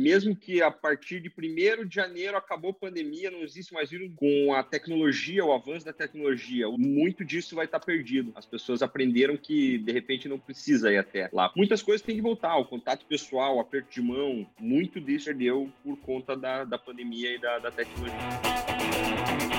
mesmo que a partir de 1 de janeiro acabou a pandemia, não existe mais vírus, com a tecnologia, o avanço da tecnologia, muito disso vai estar perdido. As pessoas aprenderam que, de repente, não precisa ir até lá. Muitas coisas têm que voltar, o contato pessoal, o aperto de mão, muito disso perdeu por conta da, da pandemia e da, da tecnologia.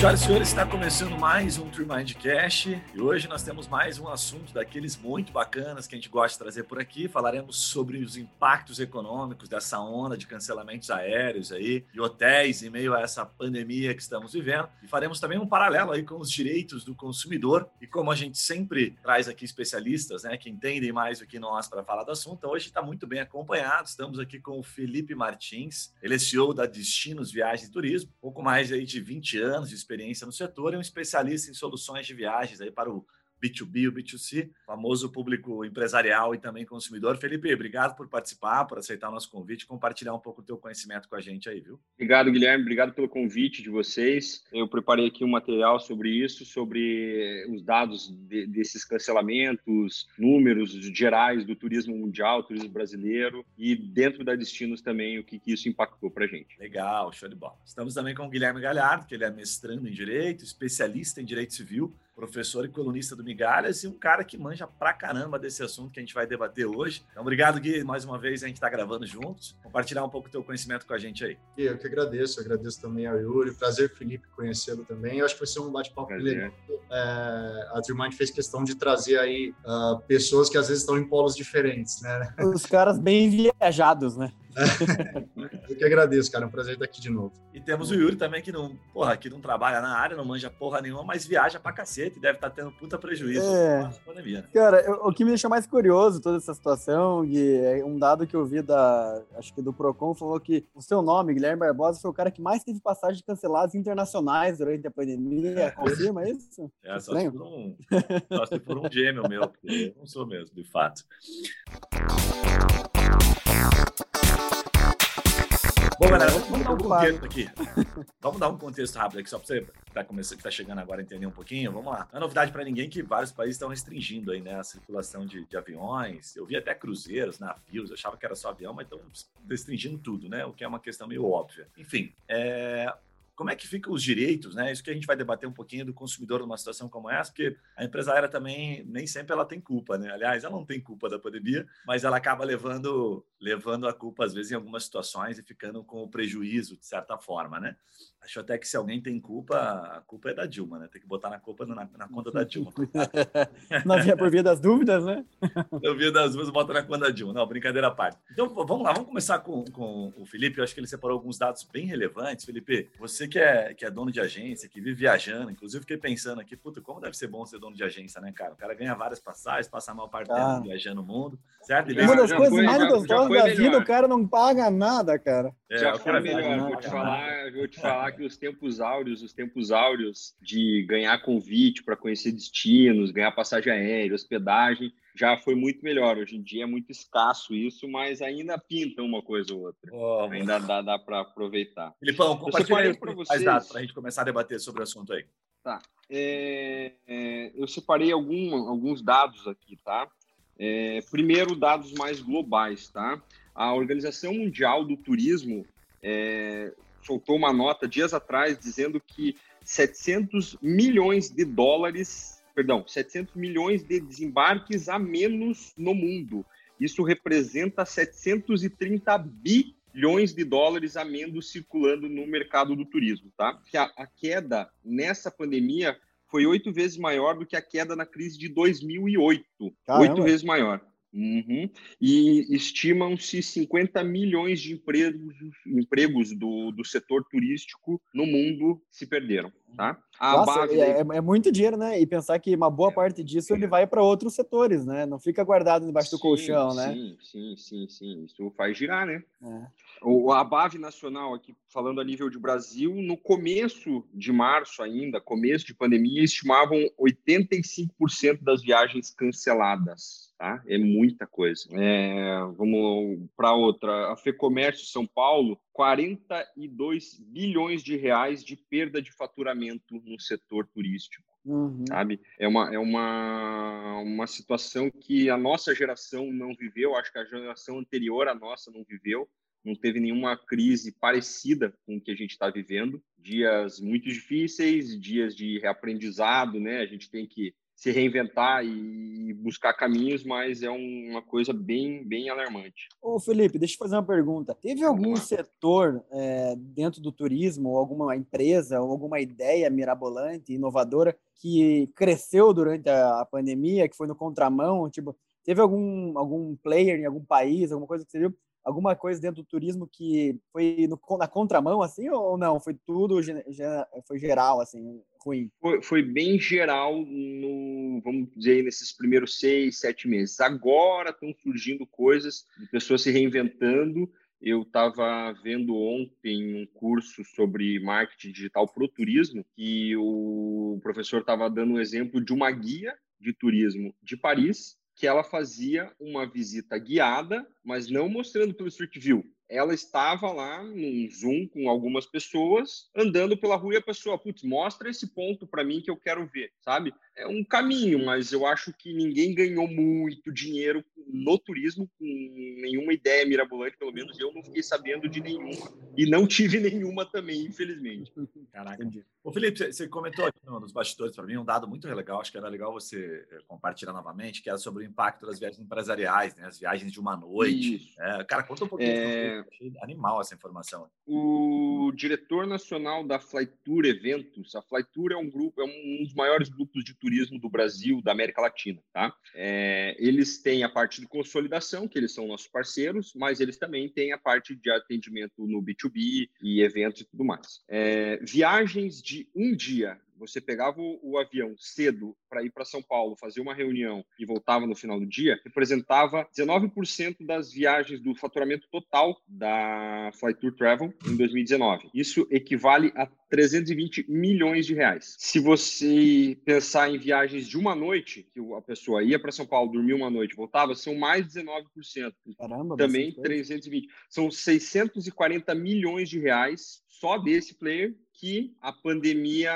Senhoras e senhores, está começando mais um True Mindcast e hoje nós temos mais um assunto daqueles muito bacanas que a gente gosta de trazer por aqui. Falaremos sobre os impactos econômicos dessa onda de cancelamentos aéreos aí, de hotéis em meio a essa pandemia que estamos vivendo. E faremos também um paralelo aí com os direitos do consumidor. E como a gente sempre traz aqui especialistas, né, que entendem mais do que nós para falar do assunto, hoje está muito bem acompanhado. Estamos aqui com o Felipe Martins, ele é CEO da Destinos Viagens e Turismo, pouco mais aí de 20 anos de experiência no setor e um especialista em soluções de viagens aí para o B2B, o B2C, famoso público empresarial e também consumidor. Felipe, obrigado por participar, por aceitar o nosso convite compartilhar um pouco do teu conhecimento com a gente aí, viu? Obrigado, Guilherme. Obrigado pelo convite de vocês. Eu preparei aqui um material sobre isso, sobre os dados de, desses cancelamentos, números gerais do turismo mundial, turismo brasileiro e dentro da Destinos também o que, que isso impactou para a gente. Legal, show de bola. Estamos também com o Guilherme Galhardo, que ele é mestrando em Direito, especialista em Direito Civil, professor e colunista do Migalhas e um cara que manja pra caramba desse assunto que a gente vai debater hoje. Então, obrigado, Gui. Mais uma vez a gente está gravando juntos. Compartilhar um pouco do teu conhecimento com a gente aí. Eu que agradeço, eu agradeço também ao Yuri. Prazer, Felipe, conhecê-lo também. Eu acho que vai ser um bate-papo legal. É, a Trimind fez questão de trazer aí uh, pessoas que às vezes estão em polos diferentes, né? Os caras bem viajados, né? Eu que agradeço, cara. É um prazer estar aqui de novo. E temos o Yuri também, que não, porra, que não trabalha na área, não manja porra nenhuma, mas viaja pra cacete e deve estar tendo puta prejuízo é. pandemia. Né? Cara, eu, o que me deixou mais curioso toda essa situação, Gui, é um dado que eu vi da, acho que do Procon, falou que o seu nome, Guilherme Barbosa, foi o cara que mais teve passagens canceladas internacionais durante a pandemia. É. Confirma isso? É, só se, for um, só se for um gêmeo meu, porque eu não sou mesmo, de fato. Bom, galera, vamos, dar um contexto aqui. vamos dar um contexto rápido aqui, só para você que tá, começando, que tá chegando agora entender um pouquinho. Vamos lá. Não é novidade para ninguém que vários países estão restringindo aí, né, a circulação de, de, aviões. Eu vi até cruzeiros, navios, eu achava que era só avião, mas estão restringindo tudo, né? O que é uma questão meio óbvia. Enfim, é, como é que ficam os direitos, né? Isso que a gente vai debater um pouquinho do consumidor numa situação como essa, porque a empresa aérea também nem sempre ela tem culpa, né? Aliás, ela não tem culpa da pandemia, mas ela acaba levando levando a culpa às vezes em algumas situações e ficando com o prejuízo de certa forma, né? Acho até que se alguém tem culpa, a culpa é da Dilma, né? Tem que botar na culpa na, na conta da Dilma. na via por via das dúvidas, né? Por via das dúvidas, bota na conta da Dilma. Não, brincadeira à parte. Então, vamos lá, vamos começar com, com o Felipe. Eu acho que ele separou alguns dados bem relevantes. Felipe, você que é, que é dono de agência, que vive viajando, inclusive fiquei pensando aqui, puta, como deve ser bom ser dono de agência, né, cara? O cara ganha várias passagens, passa a maior parte do ah. tempo viajando o mundo, certo? E Uma das coisas mais gostosas da vida, o cara não paga nada, cara. É, já foi melhor. Vou te, falar, vou te falar que os tempos áureos, os tempos áureos de ganhar convite para conhecer destinos, ganhar passagem aérea, hospedagem, já foi muito melhor. Hoje em dia é muito escasso isso, mas ainda pinta uma coisa ou outra. Oh, ainda dá, dá para aproveitar. Filipão, compartilha para vocês para a gente começar a debater sobre o assunto aí. Tá. É, é, eu separei algum, alguns dados aqui, tá? É, primeiro, dados mais globais, tá? A Organização Mundial do Turismo é, soltou uma nota dias atrás dizendo que 700 milhões de dólares, perdão, 700 milhões de desembarques a menos no mundo. Isso representa 730 bilhões de dólares a menos circulando no mercado do turismo, tá? A, a queda nessa pandemia foi oito vezes maior do que a queda na crise de 2008. Oito vezes maior. Uhum. E estimam-se 50 milhões de empregos, empregos do, do setor turístico no mundo se perderam. Tá? A Nossa, base... é, é, muito dinheiro, né? E pensar que uma boa é. parte disso ele vai para outros setores, né? Não fica guardado debaixo sim, do colchão, né? Sim, sim, sim, sim. Isso faz girar, né? É. O, a BAV nacional, aqui falando a nível de Brasil, no começo de março ainda, começo de pandemia, estimavam 85% das viagens canceladas tá? É muita coisa. É, vamos para outra. A FEComércio São Paulo, 42 bilhões de reais de perda de faturamento no setor turístico. Uhum. Sabe? É, uma, é uma, uma situação que a nossa geração não viveu, acho que a geração anterior à nossa não viveu. não teve nenhuma crise parecida com o que a gente está vivendo. Dias muito difíceis, dias de reaprendizado, né? A gente tem que se reinventar e buscar caminhos, mas é uma coisa bem, bem alarmante. Ô Felipe, deixa eu fazer uma pergunta. Teve algum setor é, dentro do turismo, alguma empresa, ou alguma ideia mirabolante, inovadora, que cresceu durante a, a pandemia, que foi no contramão? Tipo, teve algum, algum player em algum país, alguma coisa que você viu? Alguma coisa dentro do turismo que foi no, na contramão, assim, ou não? Foi tudo, foi geral, assim, ruim? Foi, foi, bem geral, no, vamos dizer, nesses primeiros seis, sete meses. Agora estão surgindo coisas pessoas se reinventando. Eu estava vendo ontem um curso sobre marketing digital para o turismo e o professor estava dando um exemplo de uma guia de turismo de Paris que ela fazia uma visita guiada, mas não mostrando pelo Street View ela estava lá num Zoom com algumas pessoas, andando pela rua e a pessoa, putz, mostra esse ponto para mim que eu quero ver, sabe? É um caminho, mas eu acho que ninguém ganhou muito dinheiro no turismo com nenhuma ideia mirabolante, pelo menos eu não fiquei sabendo de nenhuma. E não tive nenhuma também, infelizmente. Caraca. Entendi. Ô, Felipe, você comentou aqui nos bastidores para mim um dado muito legal, acho que era legal você eh, compartilhar novamente, que era sobre o impacto das viagens empresariais, né? As viagens de uma noite. É, cara, conta um pouquinho. É Achei animal essa informação. O diretor nacional da Flytour Eventos, a Flytour é um grupo, é um dos maiores grupos de turismo do Brasil, da América Latina, tá? É, eles têm a parte de consolidação, que eles são nossos parceiros, mas eles também têm a parte de atendimento no B2B e eventos e tudo mais. É, viagens de um dia você pegava o, o avião cedo para ir para São Paulo, fazer uma reunião e voltava no final do dia, representava 19% das viagens do faturamento total da Flight Tour Travel em 2019. Isso equivale a 320 milhões de reais. Se você pensar em viagens de uma noite, que a pessoa ia para São Paulo, dormia uma noite, voltava, são mais de 19%. Caramba, Também 320. São 640 milhões de reais só desse player que a pandemia,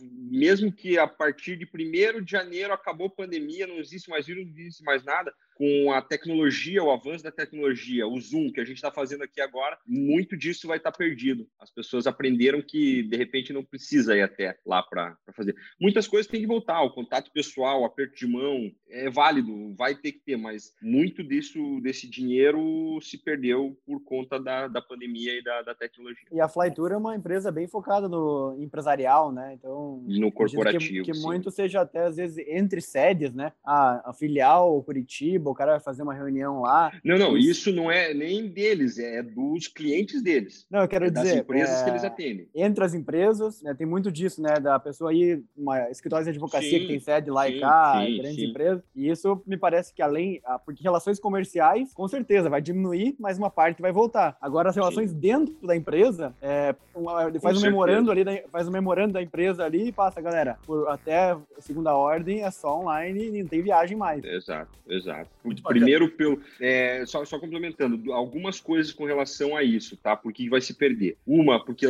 mesmo que a partir de 1 de janeiro acabou a pandemia, não existe mais vírus, não existe mais nada, com a tecnologia, o avanço da tecnologia, o Zoom que a gente está fazendo aqui agora, muito disso vai estar tá perdido. As pessoas aprenderam que, de repente, não precisa ir até lá para fazer. Muitas coisas têm que voltar, o contato pessoal, o aperto de mão, é válido, vai ter que ter, mas muito disso, desse dinheiro se perdeu por conta da, da pandemia e da, da tecnologia. E a Flytour é uma empresa bem focada no empresarial, né? Então, no corporativo. Que, que muito seja até, às vezes, entre sedes, né? A, a filial, Curitiba, o cara vai fazer uma reunião lá. Não, não, isso não é nem deles, é dos clientes deles. Não, eu quero é dizer. Das empresas é, que eles atendem. Entre as empresas, né, tem muito disso, né? Da pessoa ir, uma escritório de advocacia sim, que tem sede lá sim, e cá, sim, grandes empresas. E isso me parece que além. Porque relações comerciais, com certeza, vai diminuir, mas uma parte vai voltar. Agora, as relações dentro da empresa, é, ele faz um memorando ali, faz um memorando da empresa ali e passa, galera, por até segunda ordem é só online e não tem viagem mais. Exato, exato. Muito Primeiro, pelo, é, só, só complementando, algumas coisas com relação a isso, tá? Por que vai se perder? Uma, porque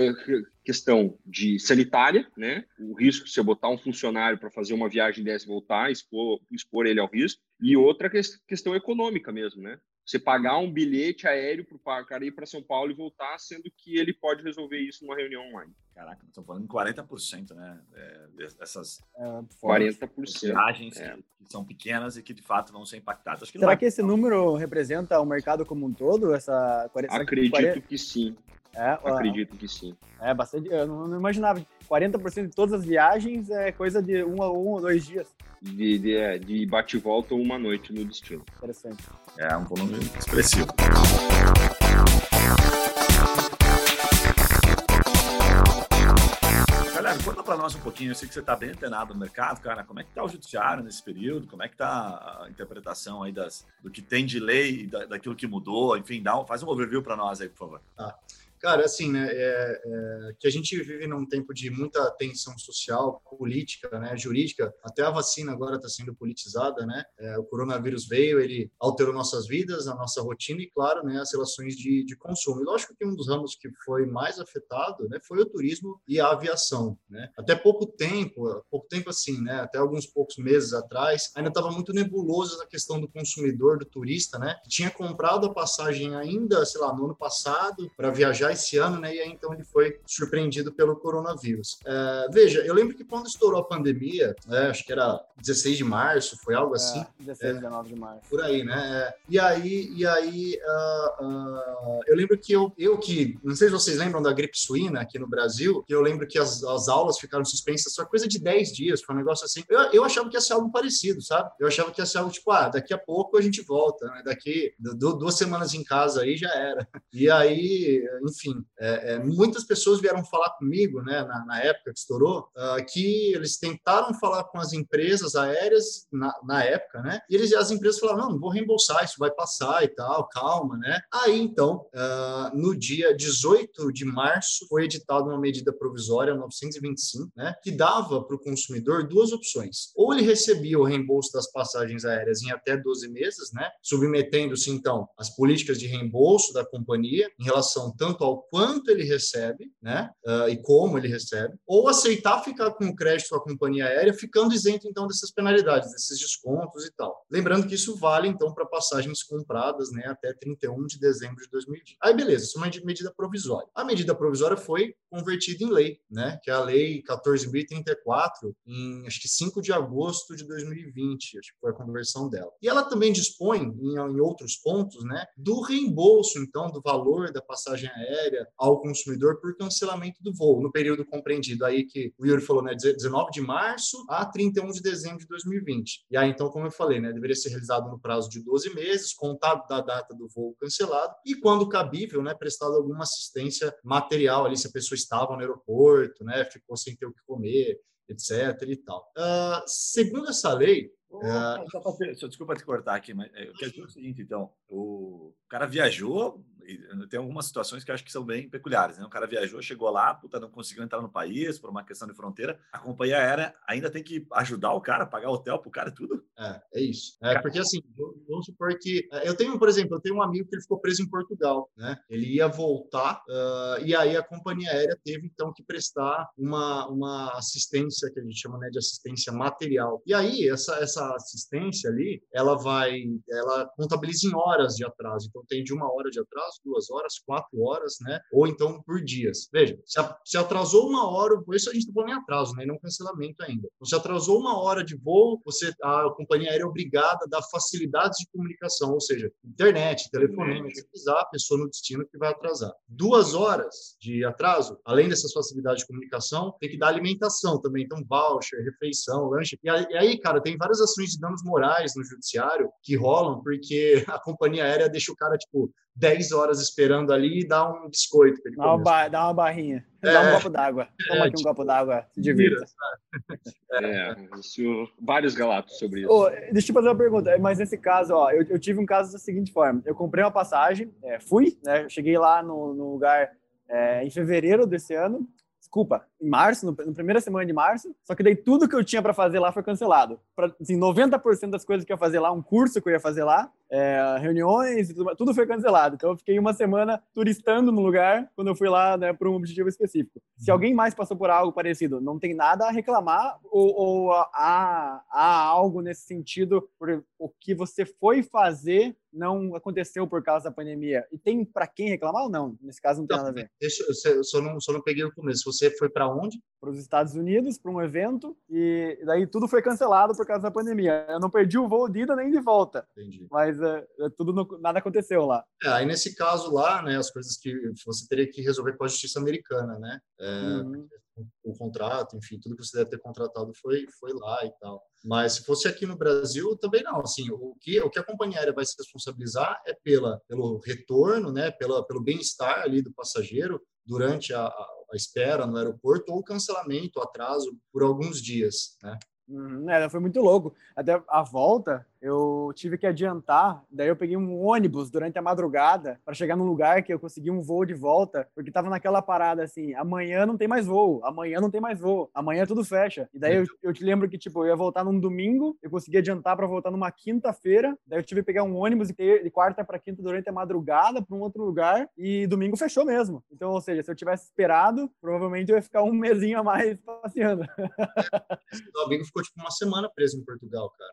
questão de sanitária, né? O risco se eu botar um funcionário para fazer uma viagem dessa e voltar, expor, expor ele ao risco. E outra questão econômica mesmo, né? você pagar um bilhete aéreo para o cara ir para São Paulo e voltar, sendo que ele pode resolver isso numa reunião online. Caraca, estamos falando em 40%, né? É, dessas é, 40%. viagens é. que são pequenas e que de fato vão ser impactadas. Que Será que esse número representa o mercado como um todo? Essa, Acredito que, 40... que sim. É, Acredito que sim. É bastante. Eu não, não imaginava. 40% de todas as viagens é coisa de um a um ou dois dias. De, de, é, de bate e volta uma noite no destino. Interessante. É um volume expressivo. Galera, conta para nós um pouquinho. Eu sei que você está bem antenado no mercado, cara. Como é que está o judiciário nesse período? Como é que está a interpretação aí das, do que tem de lei, da, daquilo que mudou? Enfim, dá um, faz um overview para nós aí, por favor. Tá. Cara, assim, né, é, é, que a gente vive num tempo de muita tensão social, política, né, jurídica, até a vacina agora está sendo politizada, né, é, o coronavírus veio, ele alterou nossas vidas, a nossa rotina e, claro, né, as relações de, de consumo. E lógico que um dos ramos que foi mais afetado, né, foi o turismo e a aviação, né. Até pouco tempo, pouco tempo assim, né, até alguns poucos meses atrás, ainda estava muito nebuloso a questão do consumidor, do turista, né, que tinha comprado a passagem ainda, sei lá, no ano passado para viajar já esse ano, né? E aí então ele foi surpreendido pelo coronavírus. É, veja, eu lembro que quando estourou a pandemia, né, acho que era 16 de março, foi algo é, assim. 16, é, 19 de março. Por aí, né? É, e aí, e aí uh, uh, eu lembro que eu, eu que, não sei se vocês lembram da gripe suína aqui no Brasil, que eu lembro que as, as aulas ficaram suspensas só coisa de 10 dias, foi um negócio assim. Eu, eu achava que ia ser algo parecido, sabe? Eu achava que ia ser algo tipo, ah, daqui a pouco a gente volta, né? Daqui duas semanas em casa aí já era. E aí, enfim, enfim, é, é, muitas pessoas vieram falar comigo, né, na, na época que estourou, uh, que eles tentaram falar com as empresas aéreas na, na, época, né, e eles, as empresas falaram, não, não vou reembolsar, isso vai passar e tal, calma, né. Aí, então, uh, no dia 18 de março, foi editada uma medida provisória 925, né, que dava para o consumidor duas opções. Ou ele recebia o reembolso das passagens aéreas em até 12 meses, né, submetendo-se, então, às políticas de reembolso da companhia em relação tanto ao quanto ele recebe, né, uh, e como ele recebe, ou aceitar ficar com o crédito com a companhia aérea, ficando isento então dessas penalidades, desses descontos e tal. Lembrando que isso vale então para passagens compradas, né, até 31 de dezembro de 2020. Aí beleza, isso é uma medida provisória. A medida provisória foi convertida em lei, né, que é a lei 14.034 em acho que 5 de agosto de 2020, acho que foi a conversão dela. E ela também dispõe em, em outros pontos, né, do reembolso então do valor da passagem aérea ao consumidor por cancelamento do voo, no período compreendido aí que o Yuri falou, né, 19 de março a 31 de dezembro de 2020. E aí, então, como eu falei, né, deveria ser realizado no prazo de 12 meses, contado da data do voo cancelado, e quando cabível, né, prestado alguma assistência material ali, se a pessoa estava no aeroporto, né, ficou sem ter o que comer, etc. e tal. Uh, segundo essa lei, uh, desculpa te cortar aqui, mas eu quero dizer o seguinte, então, o cara viajou, tem algumas situações que eu acho que são bem peculiares. Né? O cara viajou, chegou lá, puta, não conseguiu entrar no país por uma questão de fronteira. A companhia aérea ainda tem que ajudar o cara, pagar hotel pro cara e tudo. É, é isso. É, porque assim, vamos supor que. É, eu tenho, por exemplo, eu tenho um amigo que ele ficou preso em Portugal, né? Ele ia voltar, uh, e aí a companhia aérea teve então que prestar uma, uma assistência que a gente chama né, de assistência material. E aí, essa, essa assistência ali, ela vai, ela contabiliza em horas de atraso. Então, tem de uma hora de atraso duas horas, quatro horas, né? Ou então por dias. Veja, se atrasou uma hora, por isso a gente está falando em atraso, né? E não cancelamento ainda. Então, se atrasou uma hora de voo, você, a companhia aérea é obrigada a dar facilidades de comunicação, ou seja, internet, telefonema, se precisar, a pessoa no destino que vai atrasar. Duas horas de atraso, além dessas facilidades de comunicação, tem que dar alimentação também, então voucher, refeição, lanche. E aí, cara, tem várias ações de danos morais no judiciário que rolam porque a companhia aérea deixa o cara, tipo, 10 horas esperando ali e dá um biscoito. Dá uma, dá uma barrinha. É, dá um copo d'água. Toma é, aqui um tipo, copo d'água. Se divirta. É, isso, vários galatos sobre isso. Oh, deixa eu te fazer uma pergunta. Mas nesse caso, ó, eu, eu tive um caso da seguinte forma. Eu comprei uma passagem, é, fui, né? Cheguei lá no, no lugar é, em fevereiro desse ano desculpa, em março, no, na primeira semana de março, só que daí tudo que eu tinha para fazer lá foi cancelado. Pra, assim, 90% das coisas que eu ia fazer lá, um curso que eu ia fazer lá, é, reuniões, tudo, tudo, foi cancelado. Então eu fiquei uma semana turistando no lugar quando eu fui lá né, para um objetivo específico. Se uhum. alguém mais passou por algo parecido, não tem nada a reclamar ou, ou há, há algo nesse sentido por o que você foi fazer não aconteceu por causa da pandemia. E tem para quem reclamar ou não? Nesse caso não tem não, nada a ver. Deixa, eu só não, só não peguei o começo. Você foi para onde? Para os Estados Unidos, para um evento, e daí tudo foi cancelado por causa da pandemia. Eu não perdi o voo de ida nem de volta. Entendi. Mas é, tudo no, nada aconteceu lá. É, aí nesse caso lá, né, as coisas que você teria que resolver com a justiça americana, né? É, uhum o contrato, enfim, tudo que você deve ter contratado foi, foi lá e tal. Mas se fosse aqui no Brasil, também não. Assim, o que, o que a companhia aérea vai se responsabilizar é pela, pelo retorno, né, pela, pelo bem-estar ali do passageiro durante a, a, espera no aeroporto ou cancelamento, atraso por alguns dias, né? Uhum, é, foi muito louco. Até a volta, eu tive que adiantar, daí eu peguei um ônibus durante a madrugada para chegar num lugar que eu consegui um voo de volta, porque tava naquela parada assim, amanhã não tem mais voo, amanhã não tem mais voo, amanhã tudo fecha. E daí eu, eu te lembro que, tipo, eu ia voltar num domingo, eu consegui adiantar para voltar numa quinta-feira, daí eu tive que pegar um ônibus de quarta para quinta durante a madrugada para um outro lugar, e domingo fechou mesmo. Então, ou seja, se eu tivesse esperado, provavelmente eu ia ficar um mesinho a mais passeando. domingo ficou ficou tipo uma semana preso em Portugal, cara.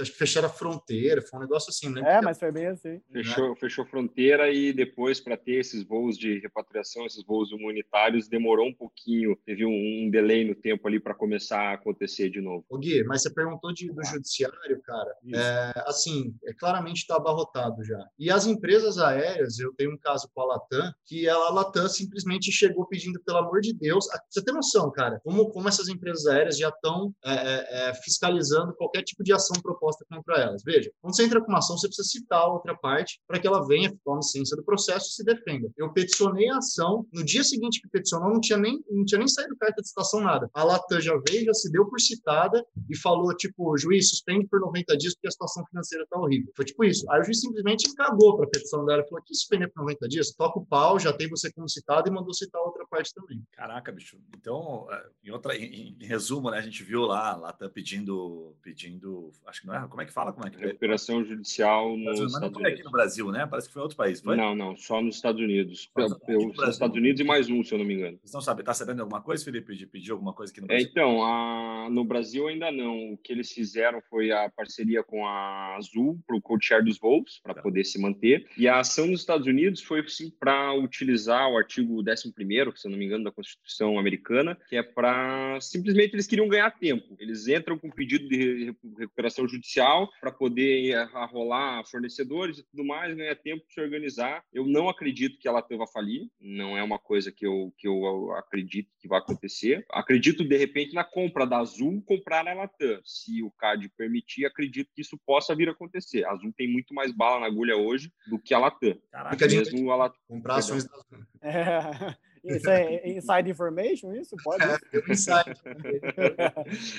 Acho que fecharam a fronteira, foi um negócio assim, né? É, mas foi bem assim. Fechou, né? fechou fronteira e depois, para ter esses voos de repatriação, esses voos humanitários, demorou um pouquinho. Teve um, um delay no tempo ali para começar a acontecer de novo. Ô Gui, mas você perguntou de, do judiciário, cara. É, assim, é, claramente está abarrotado já. E as empresas aéreas, eu tenho um caso com a Latam, que a Latam simplesmente chegou pedindo, pelo amor de Deus, você tem noção, cara, como, como essas empresas aéreas já estão é, é é, fiscalizando qualquer tipo de ação proposta contra elas. Veja, quando você entra com uma ação, você precisa citar a outra parte para que ela venha, tome ciência do processo e se defenda. Eu peticionei a ação, no dia seguinte que peticionou, não tinha nem, não tinha nem saído carta de citação, nada. A Latam já veio, já se deu por citada e falou, tipo, juiz, suspende por 90 dias porque a situação financeira está horrível. Foi tipo isso. Aí o juiz simplesmente cagou para a petição dela falou, que suspender por 90 dias? Toca o pau, já tem você como citado e mandou citar a outra parte também. Caraca, bicho. Então, é, em, outra, em, em resumo, né, a gente viu lá, lá tá pedindo, pedindo, acho que não é, como é que fala? Como é que Recuperação judicial no Brasil, não foi aqui no Brasil, né? Parece que foi outro país, foi? Não, não, só nos Estados Unidos. nos Estados Unidos e mais um, se eu não me engano. Você não sabe, tá sabendo alguma coisa, Felipe, de pedir alguma coisa aqui no é, Brasil? É, então, a, no Brasil ainda não. O que eles fizeram foi a parceria com a Azul para o code-share dos voos, para tá. poder se manter. E a ação nos Estados Unidos foi sim para utilizar o artigo 11 se eu não me engano, da Constituição americana, que é para simplesmente eles queriam ganhar tempo. Eles entram entram com pedido de recuperação judicial para poder arrolar fornecedores e tudo mais, ganhar tempo para se organizar. Eu não acredito que ela Latam falir, não é uma coisa que eu, que eu acredito que vai acontecer. Acredito, de repente, na compra da Azul, comprar a Latam. Se o CAD permitir, acredito que isso possa vir a acontecer. A Azul tem muito mais bala na agulha hoje do que a Latam. Caraca, mesmo a Latam. Comprar ações da Azul. É. Isso é inside information, isso? Pode?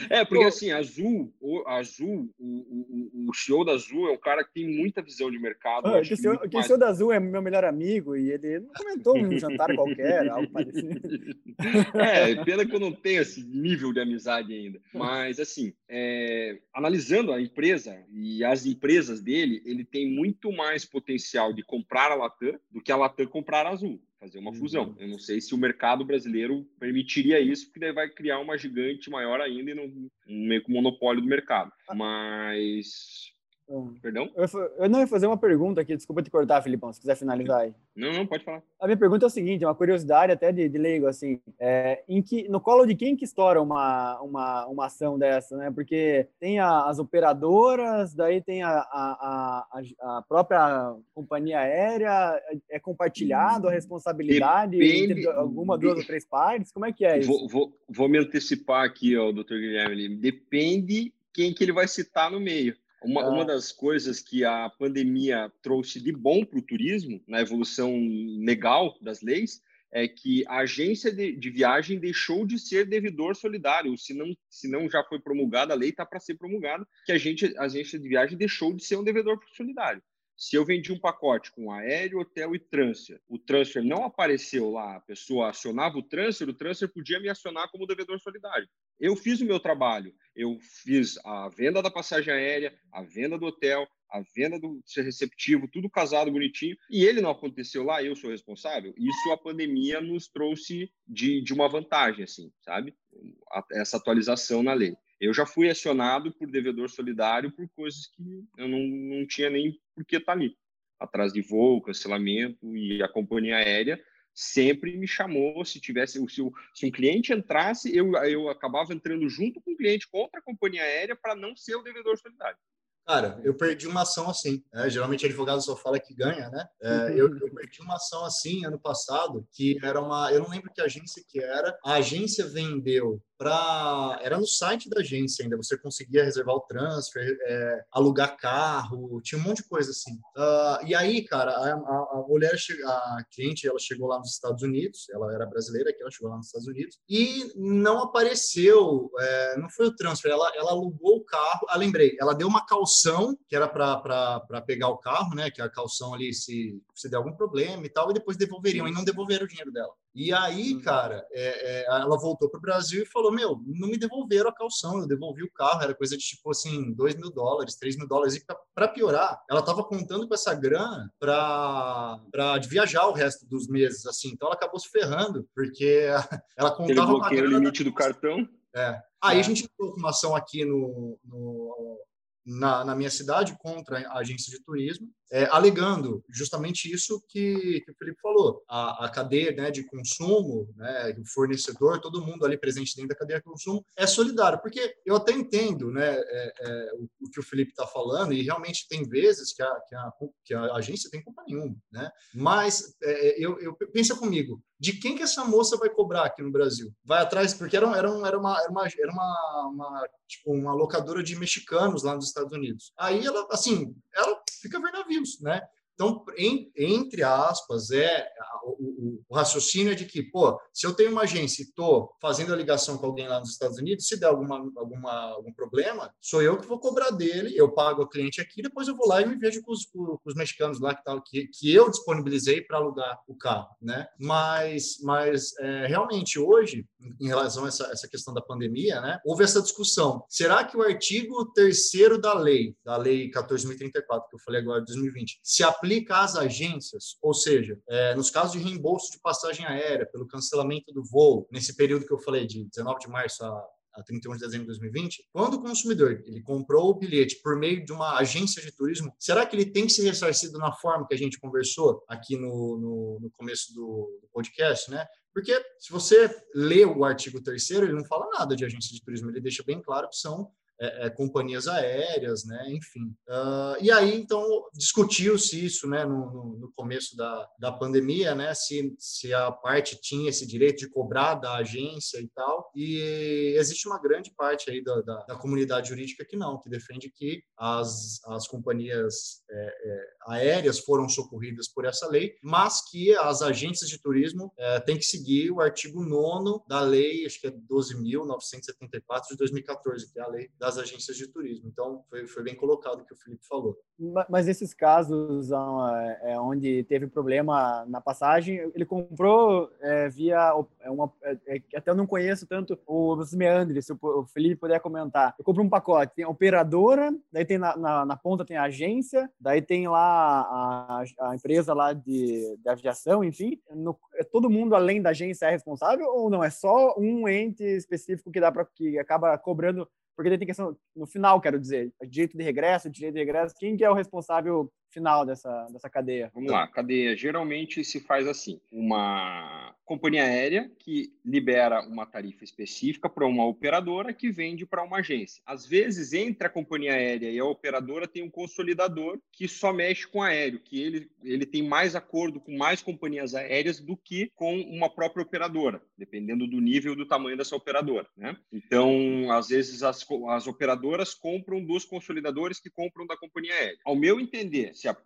É, é porque assim, Azul, o, Azul, o, o, o CEO da Azul é um cara que tem muita visão de mercado. Ah, que o CEO, mais... CEO da Azul é meu melhor amigo e ele não comentou um jantar qualquer, algo parecido. É, pena que eu não tenho esse nível de amizade ainda. Mas, assim, é, analisando a empresa e as empresas dele, ele tem muito mais potencial de comprar a Latam do que a Latam comprar a Azul fazer uma fusão. Uhum. Eu não sei se o mercado brasileiro permitiria isso, porque daí vai criar uma gigante maior ainda e não, um meio que monopólio do mercado. Ah. Mas Perdão? Eu, eu, não ia fazer uma pergunta aqui, desculpa te cortar, Filipão, se quiser finalizar aí. Não, não, pode falar. A minha pergunta é o seguinte, é uma curiosidade até de, de leigo, assim, é, em que, no colo de quem que estoura uma, uma, uma ação dessa, né? Porque tem a, as operadoras, daí tem a, a, a, a, própria companhia aérea, é compartilhado a responsabilidade Depende, entre alguma, duas ou três partes? Como é que é isso? Vou, vou, vou me antecipar aqui, ó, doutor Guilherme, depende quem que ele vai citar no meio. Uma, ah. uma das coisas que a pandemia trouxe de bom para o turismo, na evolução legal das leis, é que a agência de, de, viagem deixou de ser devedor solidário. Se não, se não já foi promulgada a lei, está para ser promulgada, que a, gente, a agência de viagem deixou de ser um devedor solidário. Se eu vendi um pacote com aéreo, hotel e transfer, o transfer não apareceu lá, a pessoa acionava o transfer, o transfer podia me acionar como devedor solidário. Eu fiz o meu trabalho, eu fiz a venda da passagem aérea, a venda do hotel, a venda do receptivo, tudo casado bonitinho, e ele não aconteceu lá, eu sou responsável. Isso a pandemia nos trouxe de, de uma vantagem, assim, sabe? Essa atualização na lei. Eu já fui acionado por devedor solidário por coisas que eu não, não tinha nem por que estar tá ali. Atrás de voo, cancelamento e a companhia aérea sempre me chamou. Se tivesse, se, se um cliente entrasse, eu, eu acabava entrando junto com o cliente contra a companhia aérea para não ser o devedor solidário. Cara, eu perdi uma ação assim. Né? Geralmente advogado só fala que ganha, né? É, eu, eu, perdi uma ação assim ano passado, que era uma. Eu não lembro que agência que era. A agência vendeu para. Era no site da agência ainda, você conseguia reservar o transfer, é, alugar carro, tinha um monte de coisa assim. Uh, e aí, cara, a, a, a mulher, a cliente, ela chegou lá nos Estados Unidos, ela era brasileira, que ela chegou lá nos Estados Unidos, e não apareceu, é, não foi o transfer, ela, ela alugou o carro. Ah, lembrei, ela deu uma calção, que era para pegar o carro, né? Que é a calção ali se, se der algum problema e tal, e depois devolveriam, e não devolveram o dinheiro dela. E aí, uhum. cara, é, é, ela voltou para o Brasil e falou: Meu, não me devolveram a calção, eu devolvi o carro, era coisa de tipo assim, 2 mil dólares, 3 mil dólares. E para piorar, ela estava contando com essa grana para viajar o resto dos meses, assim. Então ela acabou se ferrando, porque ela contava Ele com a grana. o limite do cartão? É. Aí é. a gente colocou uma ação aqui no, no na, na minha cidade contra a agência de turismo é, alegando justamente isso que, que, o Felipe falou, a, a cadeia né, de consumo, né, o fornecedor, todo mundo ali presente dentro da cadeia de consumo é solidário, porque eu até entendo né, é, é, o, o, que o Felipe está falando e realmente tem vezes que a, que a, que a agência tem culpa nenhuma, né? mas é, eu, eu pensa comigo, de quem que essa moça vai cobrar aqui no Brasil? Vai atrás, porque era, era, uma, era, uma, era uma, uma, tipo, uma locadora de mexicanos lá nos Estados Unidos. Aí ela, assim, ela fica ver navios, né? Então, em, entre aspas, é o, o, raciocínio é de que, pô, se eu tenho uma agência e estou fazendo a ligação com alguém lá nos Estados Unidos, se der alguma, alguma, algum problema, sou eu que vou cobrar dele, eu pago o cliente aqui, depois eu vou lá e me vejo com os, com os mexicanos lá que, tá, que, que eu disponibilizei para alugar o carro, né? Mas, mas é, realmente, hoje, em relação a essa, essa questão da pandemia, né, houve essa discussão. Será que o artigo terceiro da lei, da lei 14.034, que eu falei agora, de 2020, se aplica aplica às agências, ou seja, é, nos casos de reembolso de passagem aérea pelo cancelamento do voo, nesse período que eu falei, de 19 de março a a 31 de dezembro de 2020, quando o consumidor ele comprou o bilhete por meio de uma agência de turismo, será que ele tem que ser ressarcido na forma que a gente conversou aqui no, no, no começo do, do podcast, né? Porque se você lê o artigo terceiro, ele não fala nada de agência de turismo, ele deixa bem claro que são é, é, companhias aéreas, né? Enfim. Uh, e aí, então, discutiu-se isso, né? No, no, no, começo da, da pandemia, né? Se, se a parte tinha esse direito de cobrar da agência e tal. E existe uma grande parte aí da, da, da comunidade jurídica que não, que defende que as, as companhias é, é, aéreas foram socorridas por essa lei, mas que as agências de turismo é, têm que seguir o artigo 9 da lei, acho que é 12.974 de 2014, que é a lei da das agências de turismo. Então, foi, foi bem colocado o que o Felipe falou. Mas esses casos é, é, onde teve problema na passagem, ele comprou é, via é uma. É, é até eu não conheço tanto os meandres, se o Felipe puder comentar. Eu compro um pacote, tem a operadora, daí tem na, na, na ponta tem a agência, daí tem lá a, a empresa lá de, de aviação, enfim. No, todo mundo além da agência é responsável ou não? É só um ente específico que dá para que acaba cobrando porque tem questão, no final, quero dizer, direito de regresso, direito de regresso, quem que é o responsável final dessa, dessa cadeia? Vamos lá, cadeia. Geralmente se faz assim: uma companhia aérea que libera uma tarifa específica para uma operadora que vende para uma agência. Às vezes, entre a companhia aérea e a operadora, tem um consolidador que só mexe com aéreo, que ele, ele tem mais acordo com mais companhias aéreas do que com uma própria operadora, dependendo do nível do tamanho dessa operadora. Né? Então, às vezes, as, as operadoras compram dos consolidadores que compram da companhia aérea. Ao meu entender, se a,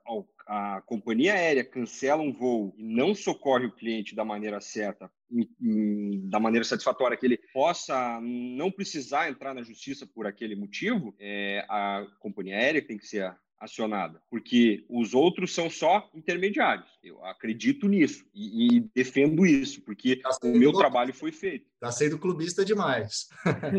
a, companhia aérea cancela um voo e não socorre o cliente da maneira certa, em, em, da maneira satisfatória, que ele possa não precisar entrar na justiça por aquele motivo, é, a companhia aérea tem que ser acionada, porque os outros são só intermediários. Eu acredito nisso e, e defendo isso, porque tá o meu trabalho foi feito. Está sendo clubista demais.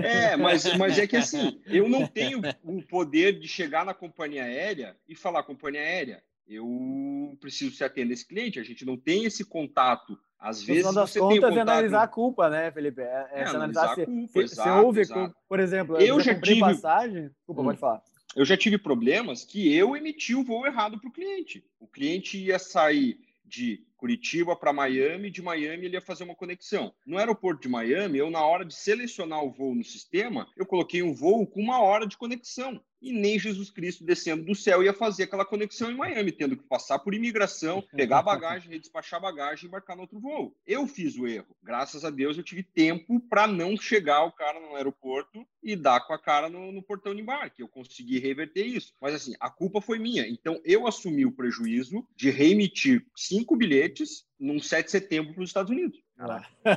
É, mas, mas é que assim, eu não tenho o poder de chegar na companhia aérea e falar, companhia aérea, eu preciso se atender esse cliente, a gente não tem esse contato às vezes no das você contas, tem um contato... é analisar a culpa, né, Felipe? É, é, é analisar, se, culpa, se, exato, se houve, exato. por exemplo, eu, eu já tive passagem. Desculpa, hum. pode falar eu já tive problemas que eu emiti o voo errado para o cliente. O cliente ia sair de Curitiba para Miami, de Miami ele ia fazer uma conexão. No aeroporto de Miami, eu, na hora de selecionar o voo no sistema, eu coloquei um voo com uma hora de conexão. E nem Jesus Cristo descendo do céu ia fazer aquela conexão em Miami, tendo que passar por imigração, pegar a bagagem, redespachar a bagagem e embarcar no outro voo. Eu fiz o erro. Graças a Deus eu tive tempo para não chegar o cara no aeroporto e dar com a cara no, no, portão de embarque. Eu consegui reverter isso. Mas assim, a culpa foi minha. Então eu assumi o prejuízo de reemitir cinco bilhetes num 7 de setembro para os Estados Unidos.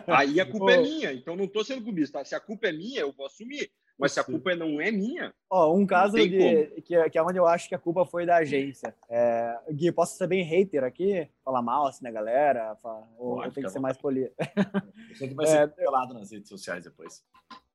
Aí a culpa é minha. Então não estou sendo clubista. Se a culpa é minha, eu vou assumir. Mas se a culpa não é minha. Ó, um caso de, que, que é onde eu acho que a culpa foi da agência. É, Gui, posso ser bem hater aqui? Falar mal assim da galera? Falar, ou eu tenho que ser mais polido? Você vai ser pelado nas redes sociais depois.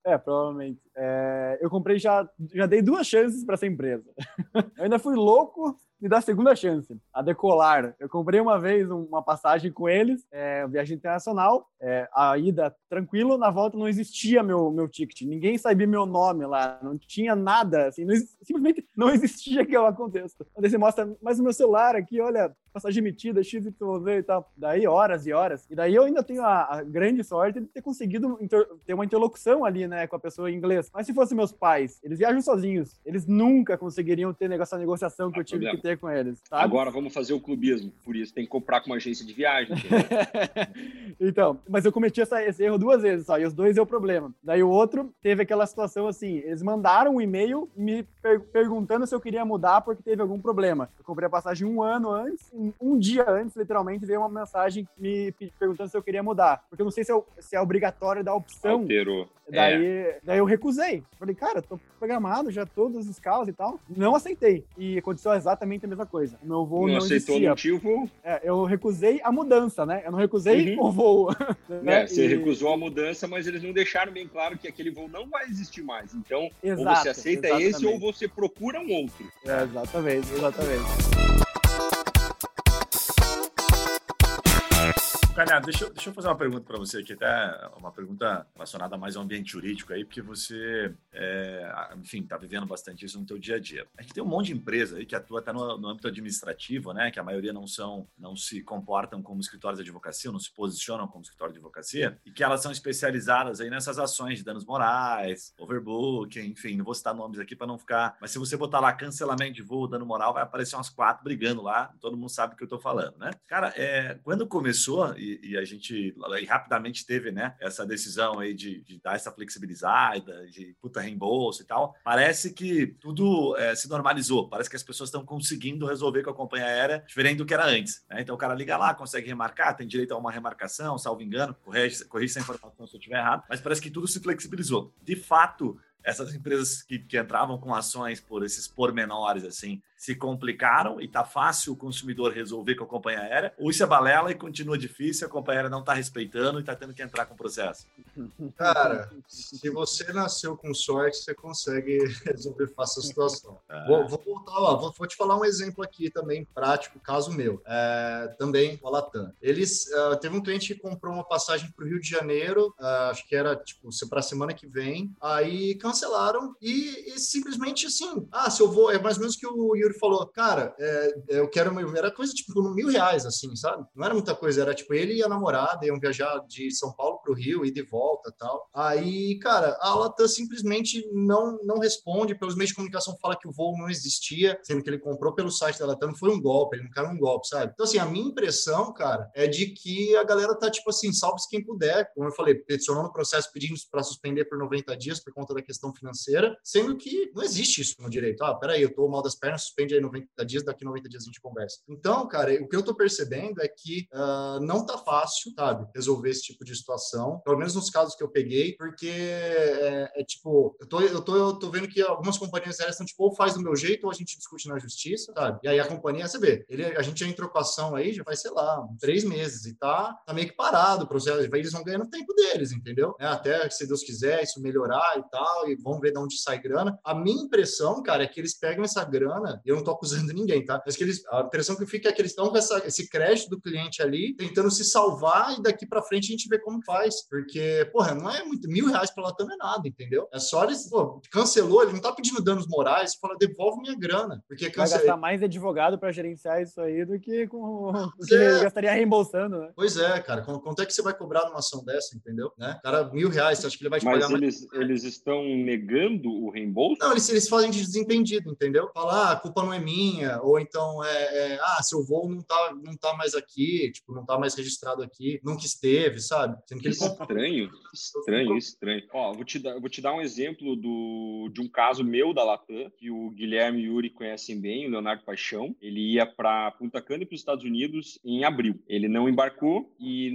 É, provavelmente. É, eu comprei já, já dei duas chances para essa empresa. eu ainda fui louco me dar segunda chance, a decolar. Eu comprei uma vez uma passagem com eles, é, viagem internacional, é, a ida tranquilo, na volta não existia meu, meu ticket, ninguém sabia meu nome lá, não tinha nada, assim, não, simplesmente não existia aquele contexto. Aí você mostra, mas o meu celular aqui, olha, passagem emitida, XYZ e tal. Daí horas e horas. E daí eu ainda tenho a, a grande sorte de ter conseguido ter uma interlocução ali, né, com a pessoa em inglês. Mas se fossem meus pais, eles viajam sozinhos, eles nunca conseguiriam ter essa negociação que eu tive que ter com eles. Sabe? Agora vamos fazer o clubismo, por isso tem que comprar com uma agência de viagem. então, mas eu cometi essa, esse erro duas vezes só, e os dois é o problema. Daí o outro teve aquela situação assim, eles mandaram um e-mail me per perguntando se eu queria mudar porque teve algum problema. Eu comprei a passagem um ano antes, um dia antes, literalmente, veio uma mensagem me perguntando se eu queria mudar. Porque eu não sei se, eu, se é obrigatório dar opção. Alterou. Daí, é. daí eu recusei. Falei, cara, tô programado já todas as escalas e tal. Não aceitei. E aconteceu exatamente a mesma coisa. Meu voo não, não aceitou existia. motivo? É, eu recusei a mudança, né? Eu não recusei uhum. o voo. né? É, você e... recusou a mudança, mas eles não deixaram bem claro que aquele voo não vai existir mais. Então, Exato, ou você aceita exatamente. esse ou você procura um outro. É, exatamente, exatamente. Calhar, deixa, deixa eu fazer uma pergunta para você aqui, até uma pergunta relacionada mais ao ambiente jurídico aí, porque você, é, enfim, está vivendo bastante isso no teu dia a dia. A gente tem um monte de empresa aí que atua até no, no, âmbito administrativo, né, que a maioria não são, não se comportam como escritórios de advocacia, não se posicionam como escritório de advocacia, e que elas são especializadas aí nessas ações de danos morais, overbooking, enfim, não vou citar nomes aqui para não ficar, mas se você botar lá cancelamento de voo, dano moral, vai aparecer umas quatro brigando lá, todo mundo sabe o que eu estou falando, né? Cara, é, quando começou, e, a gente e rapidamente teve né, essa decisão aí de, de, dar essa flexibilizada, de puta reembolso e tal. Parece que tudo é, se normalizou, parece que as pessoas estão conseguindo resolver com a companhia aérea diferente do que era antes. Né? Então o cara liga lá, consegue remarcar, tem direito a uma remarcação, salvo engano, corrige essa informação se eu estiver errado, mas parece que tudo se flexibilizou. De fato, essas empresas que, que, entravam com ações por esses pormenores, assim, se complicaram e tá fácil o consumidor resolver com a companhia aérea, ou isso é balela e continua difícil, a companhia aérea não está respeitando e está tendo que entrar com o processo? Cara, se você nasceu com sorte, você consegue resolver fácil a situação. É. Vou, vou, voltar lá, vou, vou, te falar um exemplo aqui também prático, caso meu, é, também com a Latam. Eles, uh, teve um cliente que comprou uma passagem para o Rio de Janeiro, uh, acho que era, tipo, para a semana que vem, aí cancelaram e, e, simplesmente assim, ah, se eu vou, é mais ou menos que o Yuri falou, cara, é, eu quero, era coisa tipo mil reais, assim, sabe? Não era muita coisa, era tipo ele e a namorada iam viajar de São Paulo para o Rio e de volta tal. Aí, cara, a Latam simplesmente não, não responde, pelos meios de comunicação fala que o voo não existia, sendo que ele comprou pelo site da Latam, foi um golpe, ele não quer um golpe, sabe? Então, assim, a minha impressão, cara, é de que a galera tá tipo assim, salve-se quem puder, como eu falei, peticionando o processo pedindo para suspender por 90 dias por conta da questão financeira, sendo que não existe isso no direito. Ah, peraí, eu tô mal das pernas, suspende aí 90 dias, daqui 90 dias a gente conversa. Então, cara, o que eu tô percebendo é que uh, não tá fácil, sabe, resolver esse tipo de situação, pelo menos nos casos que eu peguei, porque é, é tipo, eu tô, eu, tô, eu tô vendo que algumas companhias aéreas estão tipo, ou faz do meu jeito ou a gente discute na justiça, sabe? E aí a companhia, você vê, ele, a gente já entrou com a ação aí, já faz, sei lá, três meses e tá, tá meio que parado o processo, eles vão ganhando tempo deles, entendeu? É, até, se Deus quiser, isso melhorar e tal, e vão ver de onde sai grana. A minha impressão, cara, é que eles pegam essa grana, eu não tô acusando ninguém, tá? Mas que eles, a impressão que fica é que eles estão com essa, esse crédito do cliente ali, tentando se salvar e daqui para frente a gente vê como faz. Porque, porra, não é muito, mil reais pra Latam é nada, entendeu? É só eles, pô, cancelou, ele não tá pedindo danos morais, fala, devolve minha grana. Porque cancelou. Vai gastar mais advogado para gerenciar isso aí do que com o que é. gastaria reembolsando, né? Pois é, cara. Quanto é que você vai cobrar numa ação dessa, entendeu? Né? Cara, mil reais, você acha que ele vai te Mas pagar eles, mais? eles estão negando o reembolso? Não, eles, eles fazem de desentendido, entendeu? Falar, ah, a culpa não é minha, ou então, é, é, ah, seu voo não tá, não tá mais aqui, tipo, não tá mais registrado aqui, nunca esteve, sabe? Sendo que eles... Estranho, estranho, estranho. Ó, vou te, dar, vou te dar um exemplo do, de um caso meu da Latam, que o Guilherme e Yuri conhecem bem, o Leonardo Paixão. Ele ia para Punta Cana e para os Estados Unidos em abril. Ele não embarcou e